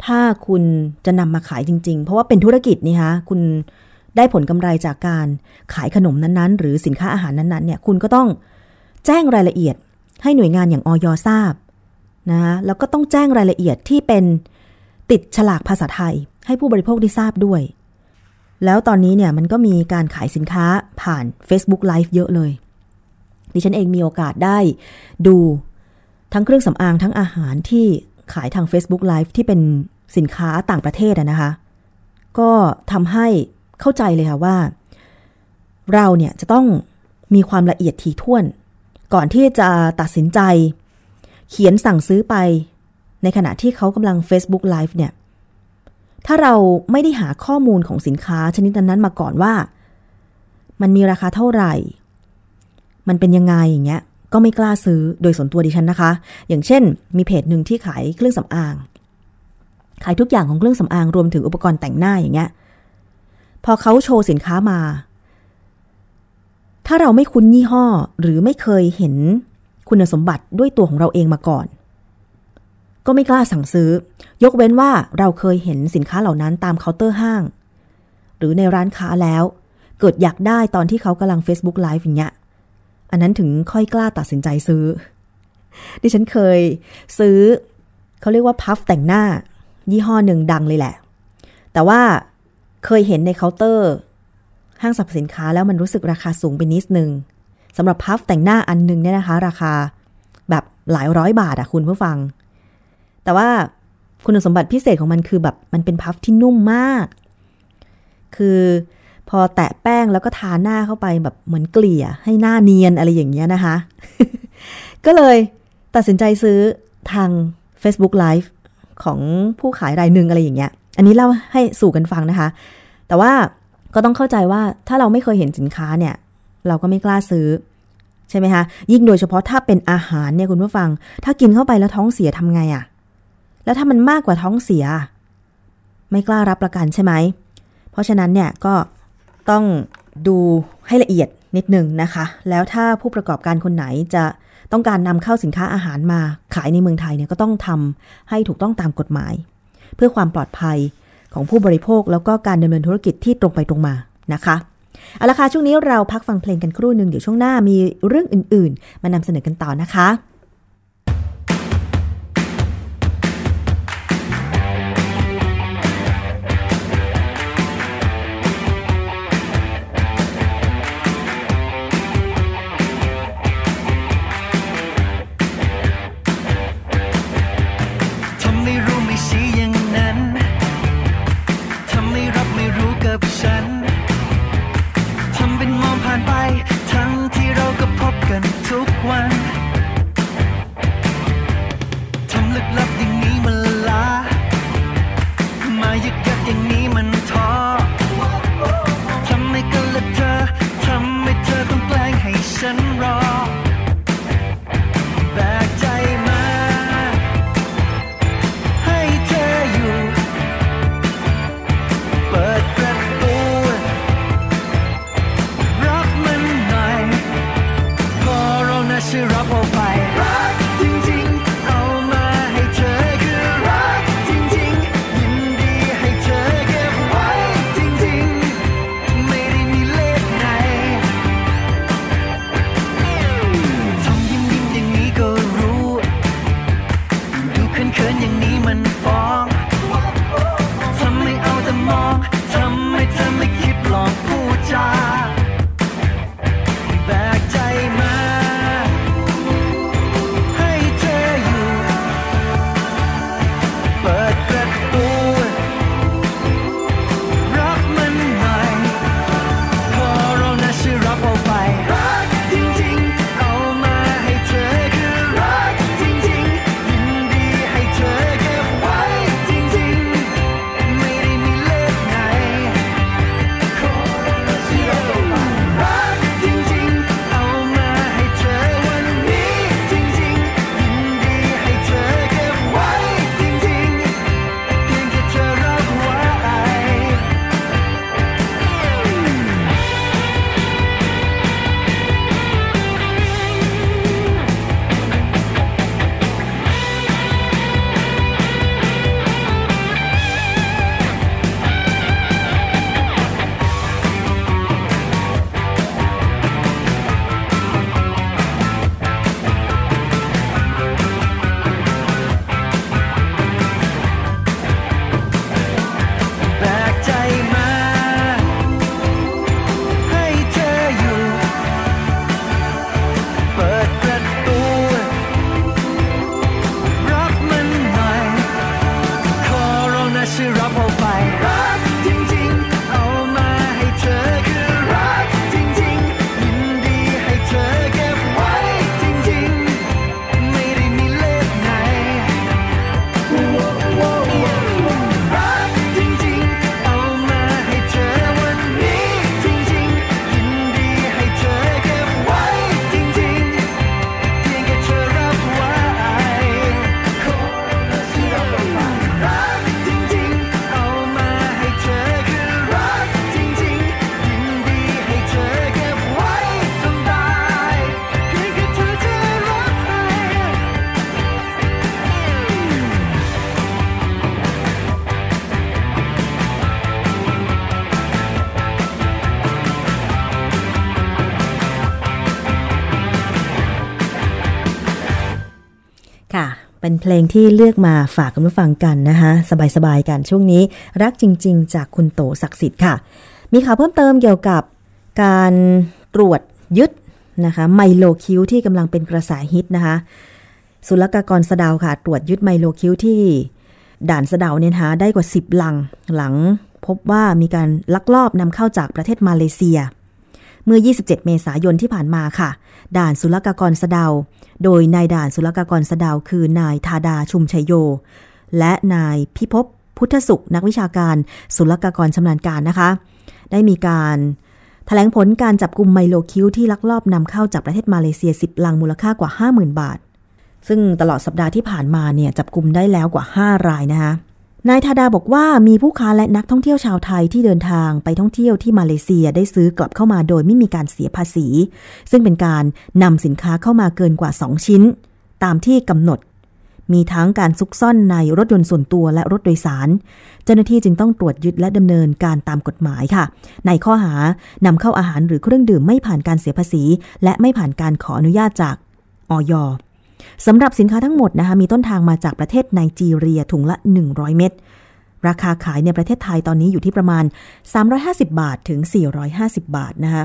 ถ้าคุณจะนำมาขายจริง ๆ เพราะว่าเป็นธุรกิจนี่ฮะคุณได้ผลกำไรจากการขายขนมนั้นๆ หรือสินค้าอาหารนั้นๆเนี่ยคุณก็ต้องแจ้งรายละเอียดให้หน่วยงานอย่างออยทราบ นะแล้วก็ต้องแจ้งรายละเอียดที่เป็นติดฉลากภาษาไทย ให้ผู้บริโภคได้ทราบด้วย แล้วตอนนี้เนี่ยมันก็มีการขายสินค้าผ่าน Facebook Live เยอะเลย ดิฉันเองมีโอกาสได้ดูทั้งเครื่องสำอางทั้งอาหารที่ขายทาง Facebook Live ที่เป็นสินค้าต่างประเทศนะคะ ก็ทำให้เข้าใจเลยค่ะว่า เราเนี่ยจะต้องมีความละเอียดถี่ถ้วน ก่อนที่จะตัดสินใจ เขียนสั่งซื้อไป ในขณะที่เขากำลัง Facebook Live เนี่ย ถ้าเราไม่ได้หาข้อมูลของสินค้าชนิดนั้นมาก่อนว่า มันมีราคาเท่าไหร่ มันเป็นยังไงอย่างเงี้ย ก็ไม่กล้าซื้อโดยส่วนตัวดิฉันนะคะ อย่างเช่น มีเพจหนึ่งที่ขายเครื่องสำอาง ขายทุกอย่างของเครื่องสำอางรวมถึงอุปกรณ์แต่งหน้าอย่างเงี้ย พอเขาโชว์สินค้ามา ถ้าเราไม่คุ้นยี่ห้อหรือไม่เคยเห็น คุณสมบัติด้วยตัวของเราเองมาก่อน ก็ไม่กล้าสั่งซื้อ ยกเว้นว่าเราเคยเห็นสินค้าเหล่านั้นตามเคาน์เตอร์ห้าง หรือในร้านค้าแล้ว เกิดอยากได้ตอนที่เขากำลัง Facebook Live อย่างเงี้ยอันนั้นถึงค่อยกล้าตัดสินใจซื้อ ดิฉันเคยซื้อ เขาเรียกว่าพัฟแต่งหน้า ยี่ห้อหนึ่งดังเลยแหละ แต่ว่าเคยเห็นในเคาน์เตอร์ ห้างสรรพสินค้าแล้วมันรู้สึกราคาสูงไปนิดนึง สำหรับพัฟแต่งหน้าอันนึงเนี่ยนะคะ ราคาแบบหลายร้อยบาทอะคุณผู้ฟัง แต่ว่าคุณสมบัติพิเศษของมันคือแบบมันเป็นพัฟที่นุ่มมาก คือพอแตะแป้งแล้วก็ทาหน้าเข้าไปแบบเหมือนเกลี่ยให้หน้าเนียนอะไรอย่างเงี้ยนะคะ ก็เลยตัดสินใจซื้อทาง Facebook Live ของผู้ขายรายหนึ่งอะไรอย่างเงี้ย อันนี้เล่าให้สู่กันฟังนะคะ แต่ว่าก็ต้องเข้าใจว่าถ้าเราไม่เคยเห็นสินค้าเนี่ย เราก็ไม่กล้าซื้อ ใช่ไหมคะยิ่งโดยเฉพาะถ้าเป็นอาหารเนี่ยคุณผู้ฟัง ถ้ากินเข้าไปแล้วท้องเสียทำไงอะ่ะ แล้วถ้ามันมากกว่าท้องเสีย ไม่กล้ารับประกันใช่ไหม เพราะฉะนั้นเนี่ยก็ต้องดูให้ละเอียดนิดนึงนะคะ แล้วถ้าผู้ประกอบการคนไหนจะต้องการนำเข้าสินค้าอาหารมาขายในเมืองไทยเนี่ยก็ต้องทำให้ถูกต้องตามกฎหมาย เพื่อความปลอดภัยของผู้บริโภคแล้วก็การดำเนินธุรกิจที่ตรงไปตรงมานะคะ เอาละค่ะช่วงนี้เราพักฟังเพลงกันครู่หนึ่งเดี๋ยวช่วงหน้ามีเรื่องอื่น ๆ มานำเสนอกันต่อนะคะ เป็นเพลงที่เลือกมาฝากคุณผู้ฟังกันนะคะสบายๆกันช่วงนี้รักจริง ๆ จากคุณโตศักดิ์สิทธิ์ค่ะ มีข่าวเพิ่มเติมเกี่ยวกับการตรวจยึดนะคะไมโลคิวที่กำลังเป็นกระแสฮิตนะคะศุลกากรสดาวค่ะ ตรวจยึดไมโลคิวที่ด่านสดาวเนี่ยนะคะได้กว่า 10 ลังหลังพบว่ามีการลักลอบนำเข้าจากประเทศมาเลเซีย เมื่อ 27 เมษายนที่ผ่านมาค่ะ ด่านศุลกากรสเดา โดยนายด่านศุลกากรสเดา คือนายธาดาชุมชัยโย และนายพิภพพุทธสุขนักวิชาการศุลกากรชำนาญการนะคะ ได้มีการถแถลงผลการจับกลุ่มไมโลคิวที่ลักลอบนำเข้าจากประเทศมาเลเซีย 10 ลังมูลค่ากว่า 50,000 บาท ซึ่งตลอดสัปดาห์ที่ผ่านมาเนี่ยจับกลุ่มได้แล้วกว่า 5 รายนะคะ นายธาดาบอกว่ามีผู้ค้าและนักท่องเที่ยวชาวไทยที่เดินทางไปท่องเที่ยวที่มาเลเซียได้ซื้อกลับเข้ามาโดยไม่มีการเสียภาษี ซึ่งเป็นการนำสินค้าเข้ามาเกินกว่า 2 ชิ้น ตามที่กำหนด มีทั้งการซุกซ่อนในรถยนต์ส่วนตัวและรถโดยสาร เจ้าหน้าที่จึงต้องตรวจยึดและดำเนินการตามกฎหมายค่ะ ในข้อหานำเข้าอาหารหรือเครื่องดื่มไม่ผ่านการเสียภาษี และไม่ผ่านการขออนุญาตจากออย สำหรับสินค้าทั้งหมดนะคะมีต้นทางมาจากประเทศไนจีเรียถุงละ 100 เม็ดราคาขายในประเทศไทยตอนนี้อยู่ที่ประมาณ 350 บาทถึง 450 บาทนะคะ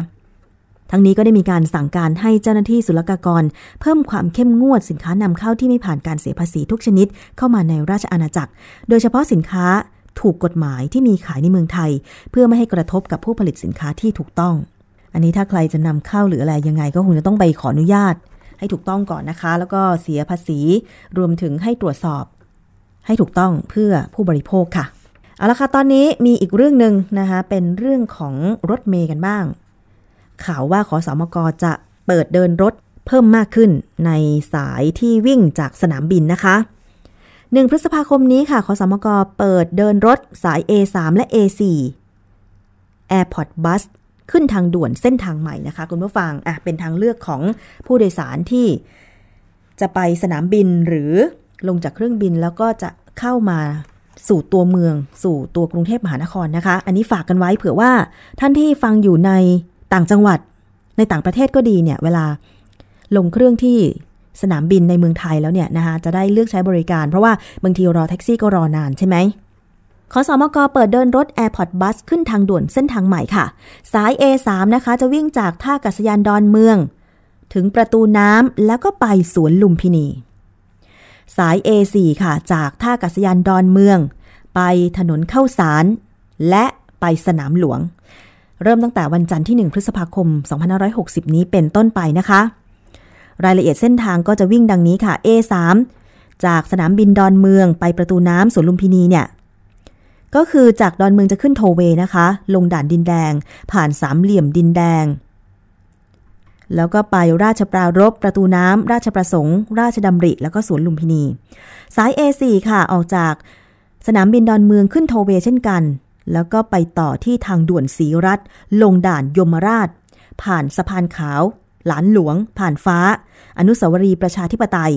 ทั้งนี้ก็ได้มีการสั่งการให้เจ้าหน้าที่ศุลกากร เพิ่มความเข้มงวดสินค้านำเข้าที่ไม่ผ่านการเสียภาษีทุกชนิดเข้ามาในราชอาณาจักร โดยเฉพาะสินค้าถูกกฎหมายที่มีขายในเมืองไทย เพื่อไม่ให้กระทบกับผู้ผลิตสินค้าที่ถูกต้อง อันนี้ถ้าใครจะนำเข้าหรืออะไรยังไงก็คงจะต้องไปขออนุญาต ให้ถูกต้องก่อนนะคะ แล้วก็เสียภาษี รวมถึงให้ตรวจสอบ ให้ถูกต้องเพื่อผู้บริโภคค่ะเอาละค่ะตอนนี้มีอีกเรื่องหนึ่งนะคะเป็นเรื่องของรถเมย์กันบ้าง ข่าวว่าขอสอมกจะเปิดเดินรถเพิ่มมากขึ้นในสายที่วิ่งจากสนามบินนะคะหนึ่งพฤษภาคมนี้ค่ะขอสอมกเปิดเดินรถสาย A3 และ A4 Airport Bus ขึ้นทางด่วนเส้นทางใหม่นะคะ คุณผู้ฟังอะเป็นทางเลือกของผู้โดยสารที่จะไปสนามบินหรือลงจากเครื่องบินแล้วก็จะเข้ามาสู่ตัวเมือง สู่ตัวกรุงเทพมหานครนะคะ อันนี้ฝากกันไว้เผื่อว่าท่านที่ฟังอยู่ในต่างจังหวัดในต่างประเทศก็ดีเนี่ย เวลาลงเครื่องที่สนามบินในเมืองไทยแล้วเนี่ยนะคะจะได้เลือกใช้บริการ เพราะว่าบางทีรอแท็กซี่ก็รอนานใช่ไหม ขอสอมกเปิดเดินรถ Airport Bus ขึ้นทางด่วนเส้นทางใหม่ค่ะ สาย A3 นะคะ จะวิ่งจากท่ากัศยานดอนเมือง ถึงประตูน้ำแล้วก็ไปสวนลุมพินี สาย A4 ค่ะ จากท่ากัศยานดอนเมือง ไปถนนเข้าสาร และไปสนามหลวง เริ่มตั้งแต่วันจันทร์ที่ 1 พฤษภาคม 2560 นี้เป็นต้นไปนะคะ รายละเอียดเส้นทางก็จะวิ่งดังนี้ค่ะ A3 จากสนามบินดอนเมืองไปประตูน้ำสวนลุมพินีเนี่ย ก็คือจากดอนเมืองจะขึ้นโทเวนะคะ ลงด่านดินแดง ผ่านสามเหลี่ยมดินแดง แล้วก็ไปราชปรารบประตูน้ำราชประสงค์ ราชดำริ แล้วก็สวนลุมพินี สาย A4 ค่ะ ออกจากสนามบินดอนเมืองขึ้นโทเวเช่นกัน แล้วก็ไปต่อที่ทางด่วนสีรัฐ ลงด่านยมราช ผ่านสะพานขาว หลานหลวง ผ่านฟ้า อนุสาวรีย์ประชาธิปไตย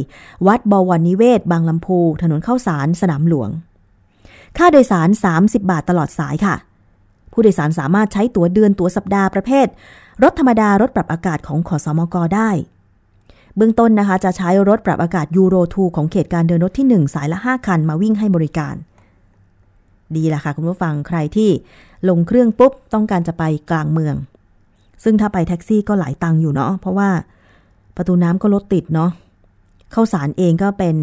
วัดบวรนิเวศ บางลำพู ถนนเข้าสารสนามหลวง ค่าโดยสาร 30 บาทตลอดสายค่ะ ผู้โดยสารสามารถใช้ตั๋วเดือนตั๋วสัปดาห์ประเภท รถธรรมดารถปรับอากาศของขอสอมกได้ เบื้องต้นนะคะ จะใช้รถปรับอากาศยูโร2ของเขตการเดินรถที่ 1 สายละ 5 คันมาวิ่งให้บริการ ดีละค่ะคุณผู้ฟังใครที่ลงเครื่องปุ๊บต้องการจะไปกลางเมือง ซึ่งถ้าไปแท็กซี่ก็หลายตังค์อยู่เนาะเพราะว่าประตูน้ำก็รถติดเนาะเข้าสารเองก็เป็น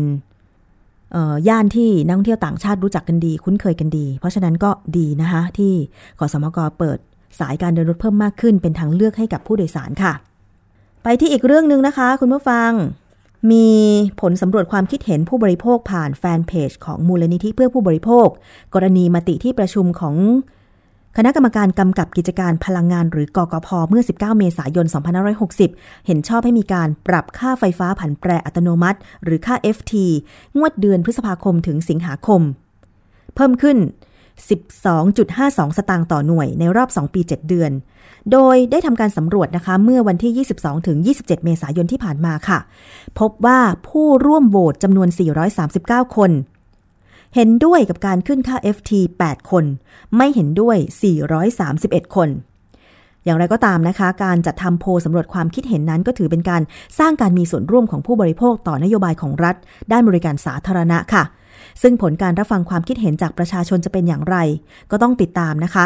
ย่านที่นักท่องเที่ยวต่างชาติรู้จักกันดี คุ้นเคยกันดี เพราะฉะนั้นก็ดีนะคะที่ขอสมกเปิดสายการเดินรถเพิ่มมากขึ้น เป็นทางเลือกให้กับผู้โดยสารค่ะ ไปที่อีกเรื่องหนึ่งนะคะ คุณผู้ฟัง มีผลสำรวจความคิดเห็นผู้บริโภคผ่านแฟนเพจของมูลนิธิเพื่อผู้บริโภค กรณีมติที่ประชุมของ คณะกรรมการกำกับกิจการพลังงานหรือกกพเมื่อ 19 เมษายน 2560 เห็นชอบให้มีการปรับค่าไฟฟ้าผันแปรอัตโนมัติ หรือค่า FT งวดเดือนพฤษภาคมถึงสิงหาคม เพิ่มขึ้น 12.52 สตางค์ต่อหน่วยในรอบ 2 ปี 7 เดือน โดยได้ทำการสำรวจนะคะ เมื่อวันที่ 22 ถึง 27 เมษายนที่ผ่านมาค่ะ พบว่าผู้ร่วมโหวตจำนวน 439 คน เห็นด้วยกับการขึ้นค่า FT 8 คน ไม่เห็นด้วย 431 คน อย่างไรก็ตามนะคะ การจัดทำโพสำรวจความคิดเห็นนั้นก็ถือเป็นการสร้างการมีส่วนร่วมของผู้บริโภคต่อนโยบายของรัฐ ด้านบริการสาธารณะค่ะ ซึ่งผลการรับฟังความคิดเห็นจากประชาชนจะเป็นอย่างไร ก็ต้องติดตามนะคะ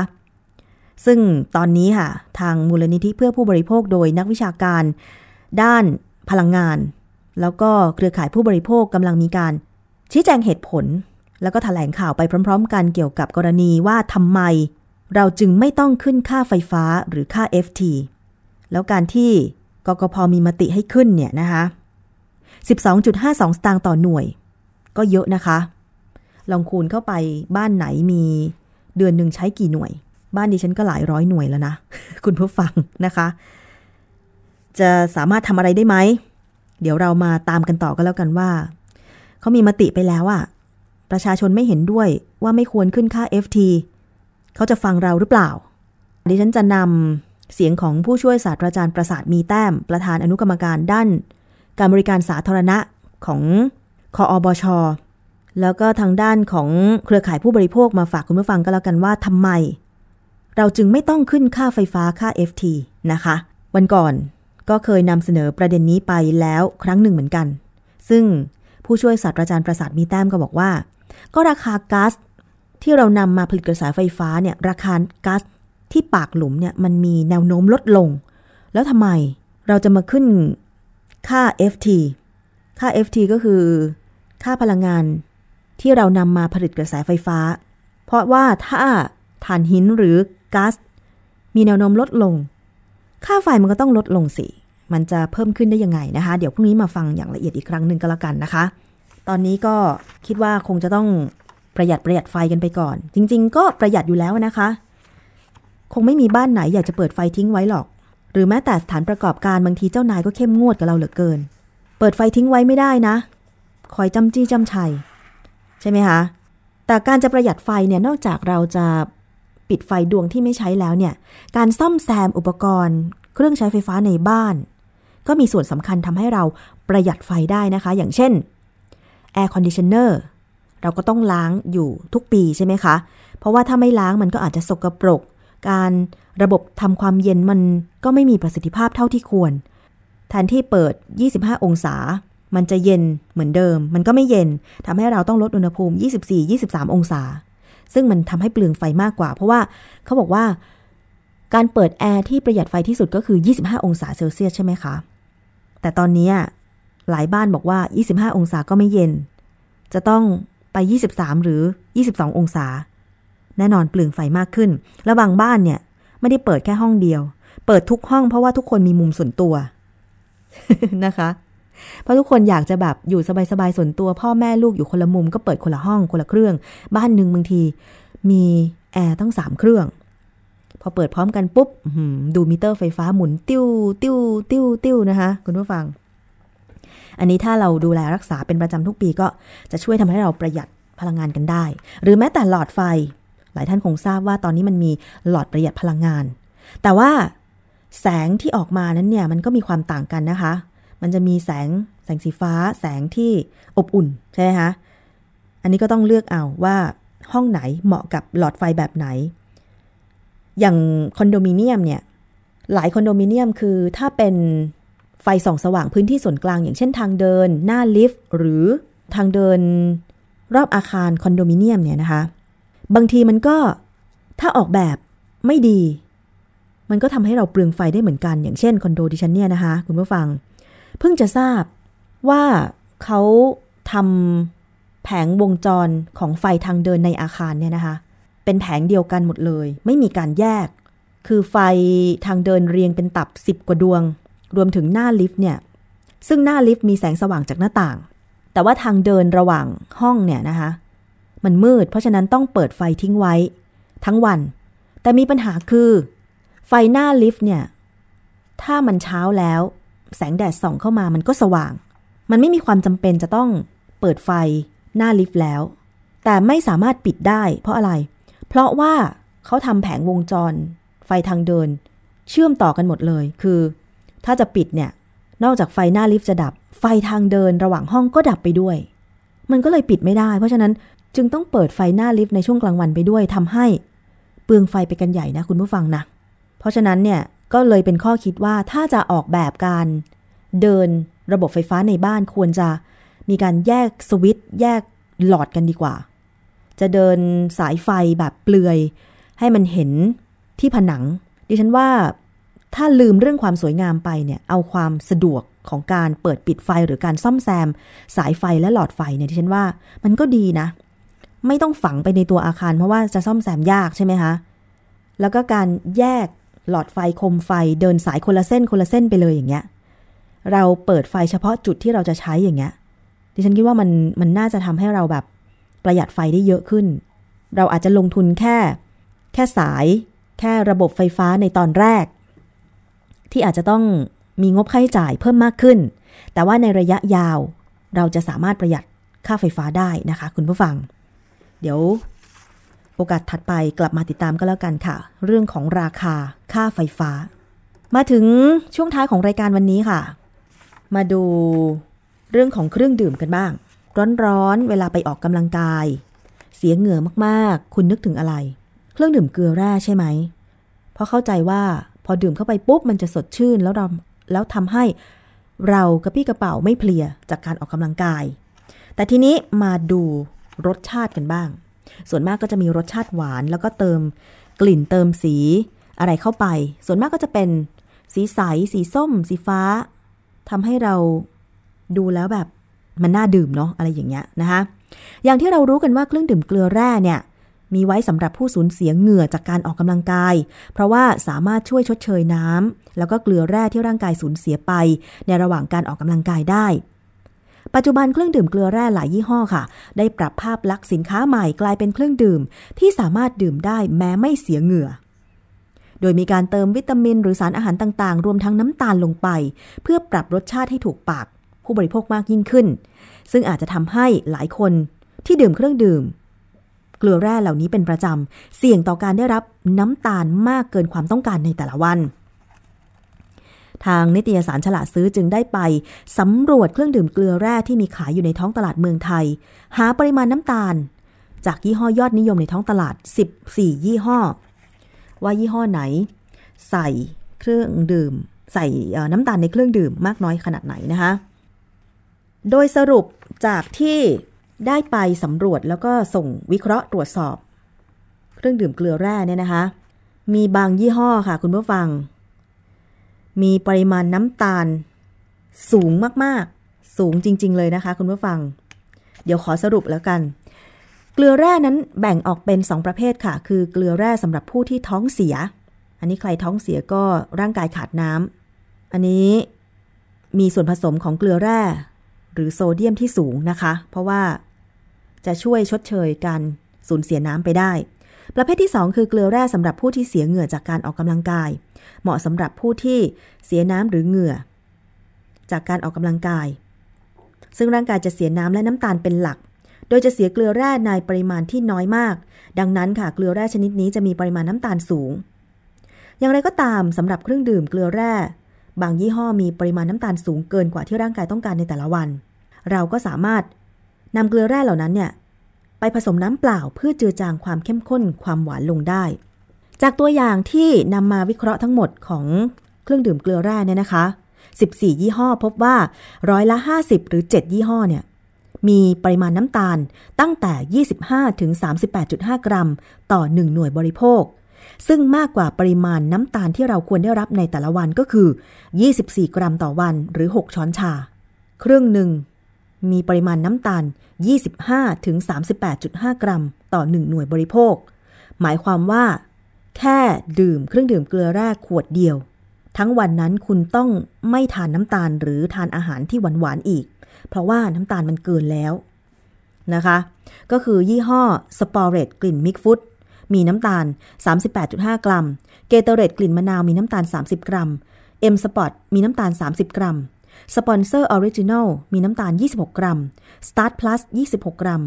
ซึ่งตอนนี้ค่ะ ทางมูลนิธิเพื่อผู้บริโภคโดยนักวิชาการ ด้านพลังงาน แล้วก็เครือข่ายผู้บริโภคกำลังมีการ ชี้แจงเหตุผล แล้วก็ถแถลงข่าวไปพร้อม ๆ กันเกี่ยวกับกรณีว่าทำไม เราจึงไม่ต้องขึ้นค่าไฟฟ้าหรือค่า FT แล้วการที่กกพมีมติให้ขึ้นเนี่ยนะคะ12.52 สตางค์ต่อหน่วย ก็เยอะนะคะ ลองคูณเข้าไปบ้านไหนมีเดือนหนึ่งใช้กี่หน่วย บ้านดิฉันก็หลายร้อยหน่วยแล้วนะ คุณผู้ฟังนะคะ จะสามารถทำอะไรได้ไหม เดี๋ยวเรามาตามกันต่อก็แล้วกันว่า เขามีมติไปแล้วอะ ประชาชนไม่เห็นด้วยว่าไม่ควรขึ้นค่า FT เขาจะฟังเราหรือเปล่า ดิฉันจะนำเสียงของผู้ช่วยศาสตราจารย์ประสาทมีแต้ม ประธานอนุกรรมการด้าน การบริการสาธารณะของคออบช แล้วก็ทางด้านของเครือข่ายผู้บริโภคมาฝากคุณผู้ฟังก็แล้วกันว่าทำไม เราจึงไม่ต้องขึ้นค่าไฟฟ้าค่า FT นะคะ วันก่อนก็เคยนำเสนอประเด็นนี้ไปแล้วครั้งหนึ่งเหมือนกัน ซึ่งผู้ช่วยศาสตราจารย์ประสาทมีแต้มก็บอกว่า ก็ราคาก๊าซที่เรานำมาผลิตกระแสไฟฟ้าเนี่ยราคาก๊าซที่ปากหลุมเนี่ยมันมีแนวโน้มลดลง แล้วทำไมเราจะมาขึ้นค่า FT ค่า FT ก็คือ ค่าพลังงานที่เรานำมาผลิตกระแสไฟฟ้า เพราะว่าถ้าถ่านหินหรือก๊าซมีแนวโน้มลดลง ค่าไฟมันก็ต้องลดลงสิ มันจะเพิ่มขึ้นได้ยังไงนะคะ เดี๋ยวพรุ่งนี้มาฟังอย่างละเอียดอีกครั้งหนึ่งก็แล้วกันนะคะ ตอนนี้ก็คิดว่าคงจะต้องประหยัดประหยัดไฟกันไปก่อน จริง ๆ ก็ประหยัดอยู่แล้วนะคะ คงไม่มีบ้านไหนอยากจะเปิดไฟทิ้งไว้หรอก หรือแม้แต่สถานประกอบการบางทีเจ้านายก็เข้มงวดกับเราเหลือเกิน เปิดไฟทิ้งไว้ไม่ได้นะ คอยจำจี้จำชัย ใช่ไหมคะ แต่การจะประหยัดไฟเนี่ยนอกจากเราจะปิดไฟดวงที่ไม่ใช้แล้วเนี่ย การซ่อมแซมอุปกรณ์ เครื่องใช้ไฟฟ้าในบ้าน ก็มีส่วนสำคัญทำให้เราประหยัดไฟได้นะคะ อย่างเช่น air conditioner เราก็ต้องล้างอยู่ทุกปีใช่ไหมคะ เพราะว่าถ้าไม่ล้างมันก็อาจจะสกรปรก การระบบทำความเย็นมันก็ไม่มีประสิทธิภาพเท่าที่ควร แทนที่เปิด 25 องศา มันจะเย็นเหมือนเดิม มันก็ไม่เย็นทำให้เราต้องลดอุณหภูมิ 24-23 องศา ซึ่งมันทำให้เปลืองไฟมากกว่า เพราะว่าเขาบอกว่า การเปิดแอร์ที่ประหยัดไฟที่สุดก็คือ 25 องศาเซลเซียสใช่ไหมคะ แต่ตอนนี้ หลายบ้านบอกว่า 25 องศาก็ไม่เย็น จะต้องไป 23 หรือ 22 องศา แน่นอนเปลืองไฟมากขึ้น แล้วบางบ้านเนี่ย ไม่ได้เปิดแค่ห้องเดียว เปิดทุกห้องเพราะว่าทุกคนมีมุมส่วนตัวนะคะ เพราะทุกคนอยากจะแบบอยู่สบายๆส่วนตัว พ่อแม่ลูกอยู่คนละมุมก็เปิดคนละห้องคนละเครื่อง บ้านหนึ่งบางที มีแอร์ตั้งสามเครื่อง พอเปิดพร้อมกันปุ๊บดูมิเตอร์ไฟฟ้าหมุนติ้วติ้วติ้วติ้วนะคะคุณผู้ฟัง อันนี้ถ้าเราดูแลรักษาเป็นประจำทุกปีก็จะช่วยทำให้เราประหยัดพลังงานกันได้ หรือแม้แต่หลอดไฟ หลายท่านคงทราบว่าตอนนี้มันมีหลอดประหยัดพลังงาน แต่ว่าแสงที่ออกมานั้นเนี่ยมันก็มีความต่างกันนะคะ มันจะมีแสงแสงสีฟ้า แสงที่อบอุ่นใช่ไหมคะ อันนี้ก็ต้องเลือกเอาว่าห้องไหนเหมาะกับหลอดไฟแบบไหน อย่างคอนโดมิเนียมเนี่ยหลายคอนโดมิเนียมคือถ้าเป็น ไฟส่องสว่างพื้นที่ส่วนกลางอย่างเช่นทางเดิน หน้าลิฟต์หรือทางเดินรอบอาคารคอนโดมิเนียมเนี่ยนะคะ บางทีมันก็ถ้าออกแบบไม่ดี มันก็ทำให้เราเปลืองไฟได้เหมือนกัน อย่างเช่นคอนโดดิฉันเนี่ยนะคะ คุณผู้ฟัง เพิ่งจะทราบว่าเขาทำแผงวงจรของไฟทางเดินในอาคารเนี่ยนะคะ เป็นแผงเดียวกันหมดเลย ไม่มีการแยก คือไฟทางเดินเรียงเป็นตับสิบกว่าดวง รวมถึงหน้าลิฟต์เนี่ย ซึ่งหน้าลิฟต์มีแสงสว่างจากหน้าต่าง แต่ว่าทางเดินระหว่างห้องเนี่ยนะคะ มันมืด เพราะฉะนั้นต้องเปิดไฟทิ้งไว้ ทั้งวัน แต่มีปัญหาคือ ไฟหน้าลิฟต์เนี่ย ถ้ามันเช้าแล้ว แสงแดดส่องเข้ามามันก็สว่าง มันไม่มีความจำเป็นจะต้องเปิดไฟหน้าลิฟต์แล้ว แต่ไม่สามารถปิดได้ เพราะอะไร เพราะว่าเขาทำแผงวงจร ไฟทางเดิน เชื่อมต่อกันหมดเลย คือ ถ้าจะปิดเนี่ย นอกจากไฟหน้าลิฟต์จะดับ ไฟทางเดินระหว่างห้องก็ดับไปด้วย มันก็เลยปิดไม่ได้ เพราะฉะนั้นจึงต้องเปิดไฟหน้าลิฟต์ในช่วงกลางวันไปด้วยทำให้เปลืองไฟไปกันใหญ่นะคุณผู้ฟังนะ เพราะฉะนั้นเนี่ยก็เลยเป็นข้อคิดว่าถ้าจะออกแบบการเดินระบบไฟฟ้าในบ้านควรจะมีการแยกสวิตช์แยกหลอดกันดีกว่า จะเดินสายไฟแบบเปลือย ให้มันเห็นที่ผนัง ดิฉันว่า ถ้าลืมเรื่องความสวยงามไปเนี่ย เอาความสะดวกของการเปิดปิดไฟหรือการซ่อมแซม สายไฟและหลอดไฟเนี่ยดิฉันว่า มันก็ดีนะ ไม่ต้องฝังไปในตัวอาคารเพราะว่าจะซ่อมแซมยากใช่ไหมคะ แล้วก็การแยกหลอดไฟคมไฟเดินสายคนละเส้นคนละเส้นไปเลยอย่างเงี้ย เราเปิดไฟเฉพาะจุดที่เราจะใช้อย่างเงี้ย ดิฉันคิดว่ามันมันน่าจะทำให้เราแบบประหยัดไฟได้เยอะขึ้น เราอาจจะลงทุนแค่ แค่สาย แค่ระบบไฟฟ้าในตอนแรก ที่อาจจะต้องมีงบค่าใช้จ่ายเพิ่มมากขึ้น แต่ว่าในระยะยาวเราจะสามารถประหยัดค่าไฟฟ้าได้นะคะ คุณผู้ฟัง เดี๋ยวโอกาสถัดไปกลับมาติดตามก็แล้วกันค่ะ เรื่องของราคาค่าไฟฟ้า มาถึงช่วงท้ายของรายการวันนี้ค่ะ มาดูเรื่องของเครื่องดื่มกันบ้าง ร้อนๆ เวลาไปออกกำลังกาย เสียเหงื่อมากๆ คุณนึกถึงอะไร เครื่องดื่มเกลือแร่ใช่ไหม เพราะเข้าใจว่า อดื่มเข้าไปปุ๊บมันจะสดชื่นแล้วเราแล้วทำให้เรากระปี้กระเป๋าไม่เพลียจากการออกกำลังกาย แต่ทีนี้มาดูรสชาติกันบ้าง ส่วนมากก็จะมีรสชาติหวานแล้วก็เติมกลิ่นเติมสีอะไรเข้าไป ส่วนมากก็จะเป็นสีใส สีส้ม สีฟ้าทำให้เราดูแล้วแบบมันน่าดื่มเนาะอะไรอย่างเงี้ยนะคะอย่างที่เรารู้กันว่าเครื่องดื่มเกลือแร่เนี่ย มีไว้สำหรับผู้สูญเสียเหงื่อจากการออกกำลังกาย เพราะว่าสามารถช่วยชดเชยน้ำแล้วก็เกลือแร่ที่ร่างกายสูญเสียไป ในระหว่างการออกกำลังกายได้ ปัจจุบันเครื่องดื่มเกลือแร่หลายยี่ห้อค่ะ ได้ปรับภาพลักษณ์สินค้าใหม่กลายเป็นเครื่องดื่ม ที่สามารถดื่มได้แม้ไม่เสียเหงื่อ โดยมีการเติมวิตามิน หรือสารอาหารต่างๆ รวมทั้งน้ำตาลลงไป เพื่อปรับรสชาติให้ถูกปาก ผู้บริโภคมากยิ่งขึ้น ซึ่งอาจจะทำให้หลายคนที่ดื่มเครื่องดื่ม เกลือแร่เหล่านี้เป็นประจำ เสี่ยงต่อการได้รับน้ำตาลมากเกินความต้องการในแต่ละวัน ทางนิตยสารฉลาดซื้อจึงได้ไปสำรวจเครื่องดื่มเกลือแร่ที่มีขายอยู่ในท้องตลาดเมืองไทย หาปริมาณน้ำตาล จากยี่ห้อยอดนิยมในท้องตลาด 14 ยี่ห้อ ว่ายี่ห้อไหน ใส่เครื่องดื่ม ใส่น้ำตาลในเครื่องดื่มมากน้อยขนาดไหนนะคะโดยสรุปจากที่ ได้ไปสำรวจแล้วก็ส่งวิเคราะห์ตรวจสอบ เครื่องดื่มเกลือแร่เนี่ยนะคะ มีบางยี่ห้อค่ะคุณผู้ฟัง มีปริมาณน้ำตาล สูงมากๆ สูงจริง ๆ เลยนะคะ คุณผู้ฟัง เดี๋ยวขอสรุปแล้วกัน เกลือแร่นั้นแบ่งออกเป็น 2 ประเภทค่ะ คือเกลือแร่สำหรับผู้ที่ท้องเสีย อันนี้ใครท้องเสียก็ร่างกายขาดน้ำอันนี้มีส่วนผสมของเกลือแร่ หรือโซเดียมที่สูงนะคะ เพราะว่า จะช่วยชดเชยการสูญเสียน้ำไปได้ ประเภทที่ 2 คือเกลือแร่สำหรับผู้ที่เสียเหงื่อจากการออกกำลังกาย เหมาะสำหรับผู้ที่เสียน้ำหรือเหงื่อ จากการออกกำลังกาย ซึ่งร่างกายจะเสียน้ำและน้ำตาลเป็นหลัก โดยจะเสียเกลือแร่ในปริมาณที่น้อยมาก ดังนั้นค่ะเกลือแร่ชนิดนี้จะมีปริมาณน้ำตาลสูง อย่างไรก็ตามสำหรับเครื่องดื่มเกลือแร่ บางยี่ห้อมีปริมาณน้ำตาลสูงเกินกว่าที่ร่างกายต้องการในแต่ละวัน เราก็สามารถ นำเกลือแร่เหล่านั้นเนี่ยไปผสมน้ำเปล่าเพื่อเจือจางความเข้มข้นความหวานลงได้ จากตัวอย่างที่นำมาวิเคราะห์ทั้งหมดของเครื่องดื่มเกลือแร่เนี่ยนะคะ 14 ยี่ห้อพบว่าร้อยละ 50 หรือ 7 ยี่ห้อเนี่ยมีปริมาณน้ำตาลตั้งแต่ 25 ถึง 38.5 กรัม ต่อ 1 หน่วยบริโภค ซึ่งมากกว่าปริมาณน้ำตาลที่เราควรได้รับในแต่ละวันก็คือ 24 กรัมต่อวันหรือ 6 ช้อนชา ครื่งหนึ่ง มีปริมาณน้ำตาล 25-38.5 กรัม ต่อ 1 หน่วยบริโภค หมายความว่า แค่ดื่มเครื่องดื่มเกลือแร่ขวดเดียว ทั้งวันนั้นคุณต้องไม่ทานน้ำตาลหรือทานอาหารที่หวานๆอีก เพราะว่าน้ำตาลมันเกินแล้วนะคะ ก็คือยี่ห้อ Sporade กลิ่น mixed fruit มีน้ำตาล 38.5 กรัม Gatorade กลิ่นมะนาวมีน้ำตาล 30 กรัม M-Sport มีน้ำตาล 30 กรัม สปอนเซอร์ออริจินอลมีน้ำตาล 26 กรัม Start Plus 26 กรัม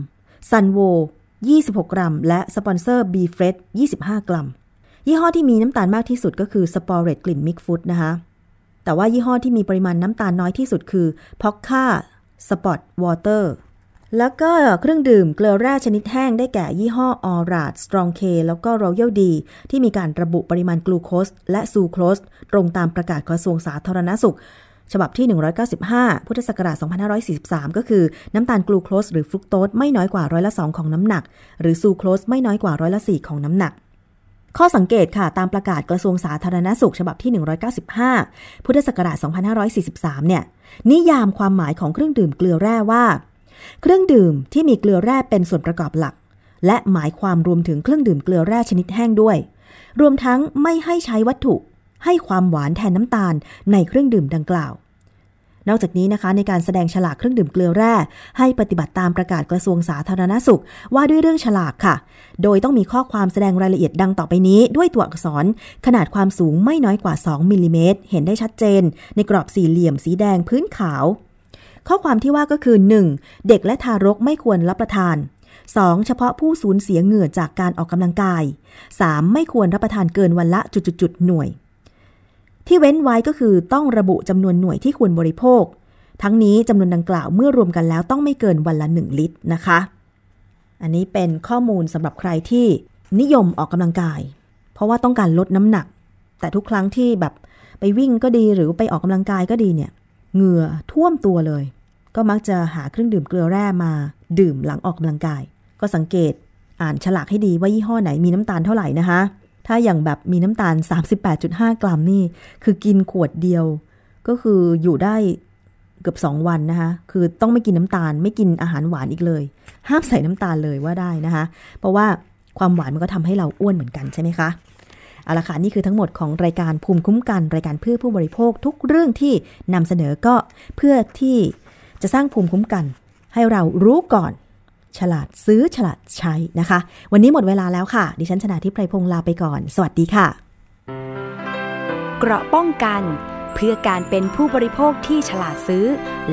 Sunwo 26 กรัม และสปอนเซอร์ B f r e s h 25 กรัม ยี่ห้อที่มีน้ำตาลมากที่สุดก็คือสปอร์เรตกลิ่นมิกฟุตนะคะ แต่ว่ายี่ห้อที่มีปริมาณน้ำตาลน้อยที่สุดคือ p o c ค่าสปอตวอเตอร์แล้วก็เครื่องดื่มเกลือแร่ชนิดแห้งได้แก่ยี่ห้อออราดสตรองเคแล้วก็รอยัลดี ที่มีการระบุปริมาณกลูโคสและซูโครสตรงตามประกาศกระทรวงสาธารณสุข ฉบับที่ 195 พุทธศักราช 2543 ก็คือน้ำตาลกลูโคสหรือฟรุกโตสไม่น้อยกว่าร้อยละ2ของน้ำหนัก หรือซูโครสไม่น้อยกว่าร้อยละ4ของน้ำหนัก ข้อสังเกตค่ะ ตามประกาศกระทรวงสาธารณสุข ฉบับที่ 195 พุทธศักราช 2543 เนี่ย นิยามความหมายของเครื่องดื่มเกลือแร่ว่า เครื่องดื่มที่มีเกลือแร่เป็นส่วนประกอบหลัก และหมายความรวมถึงเครื่องดื่มเกลือแร่ชนิดแห้งด้วย รวมทั้งไม่ให้ใช้วัตถุ ให้ความหวานแทนน้ำตาลในเครื่องดื่มดังกล่าว นอกจากนี้นะคะ ในการแสดงฉลากเครื่องดื่มเกลือแร่ ให้ปฏิบัติตามประกาศกระทรวงสาธารณสุข ว่าด้วยเรื่องฉลากค่ะ โดยต้องมีข้อความแสดงรายละเอียดดังต่อไปนี้ ด้วยตัวอักษรขนาดความสูงไม่น้อยกว่า 2มิลลิเมตรเห็นได้ชัดเจน ในกรอบสี่เหลี่ยมสีแดงพื้นขาว ข้อความที่ว่าก็คือ 1. เด็กและทารกไม่ควรรับประทาน 2. เฉพาะผู้สูญเสียเหงื่อจากการออกกำลังกาย 3. ไม่ควรรับประทานเกินวันละจุดๆหน่วย ที่เว้นไว้ก็คือต้องระบุจำนวนหน่วยที่ควรบริโภค ทั้งนี้จำนวนดังกล่าวเมื่อรวมกันแล้วต้องไม่เกินวันละ 1 ลิตรนะคะ อันนี้เป็นข้อมูลสำหรับใครที่นิยมออกกำลังกาย เพราะว่าต้องการลดน้ำหนัก แต่ทุกครั้งที่แบบไปวิ่งก็ดีหรือไปออกกำลังกายก็ดีเนี่ยเหงื่อท่วมตัวเลย ก็มักจะหาเครื่องดื่มเกลือแร่มา ดื่มหลังออกกำลังกาย ก็สังเกตอ่านฉลากให้ดีว่ายี่ห้อไหนมีน้ำตาลเท่าไหร่นะคะ ถ้าอย่างแบบมีน้ำตาล 38.5 กรัมนี่ คือกินขวดเดียว ก็คืออยู่ได้เกือบ 2 วันนะคะ คือต้องไม่กินน้ำตาล ไม่กินอาหารหวานอีกเลย ห้ามใส่น้ำตาลเลยว่าได้นะคะ เพราะว่าความหวานมันก็ทำให้เราอ้วนเหมือนกันใช่ไหมคะเอาละค่ะนี่คือทั้งหมดของรายการภูมิคุ้มกันรายการเพื่อผู้บริโภคทุกเรื่องที่นำเสนอก็เพื่อที่จะสร้างภูมิคุ้มกัน ให้เรารู้ก่อน ฉลาดซื้อฉลาดใช้นะคะ วันนี้หมดเวลาแล้วค่ะ ดิฉันชนะทิพไพรพงศ์ลาไปก่อน สวัสดีค่ะ เกราะป้องกันเพื่อการเป็นผู้บริโภคที่ฉลาดซื้อ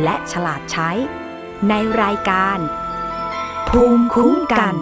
และฉลาดใช้ ในรายการ ภูมิคุ้มกัน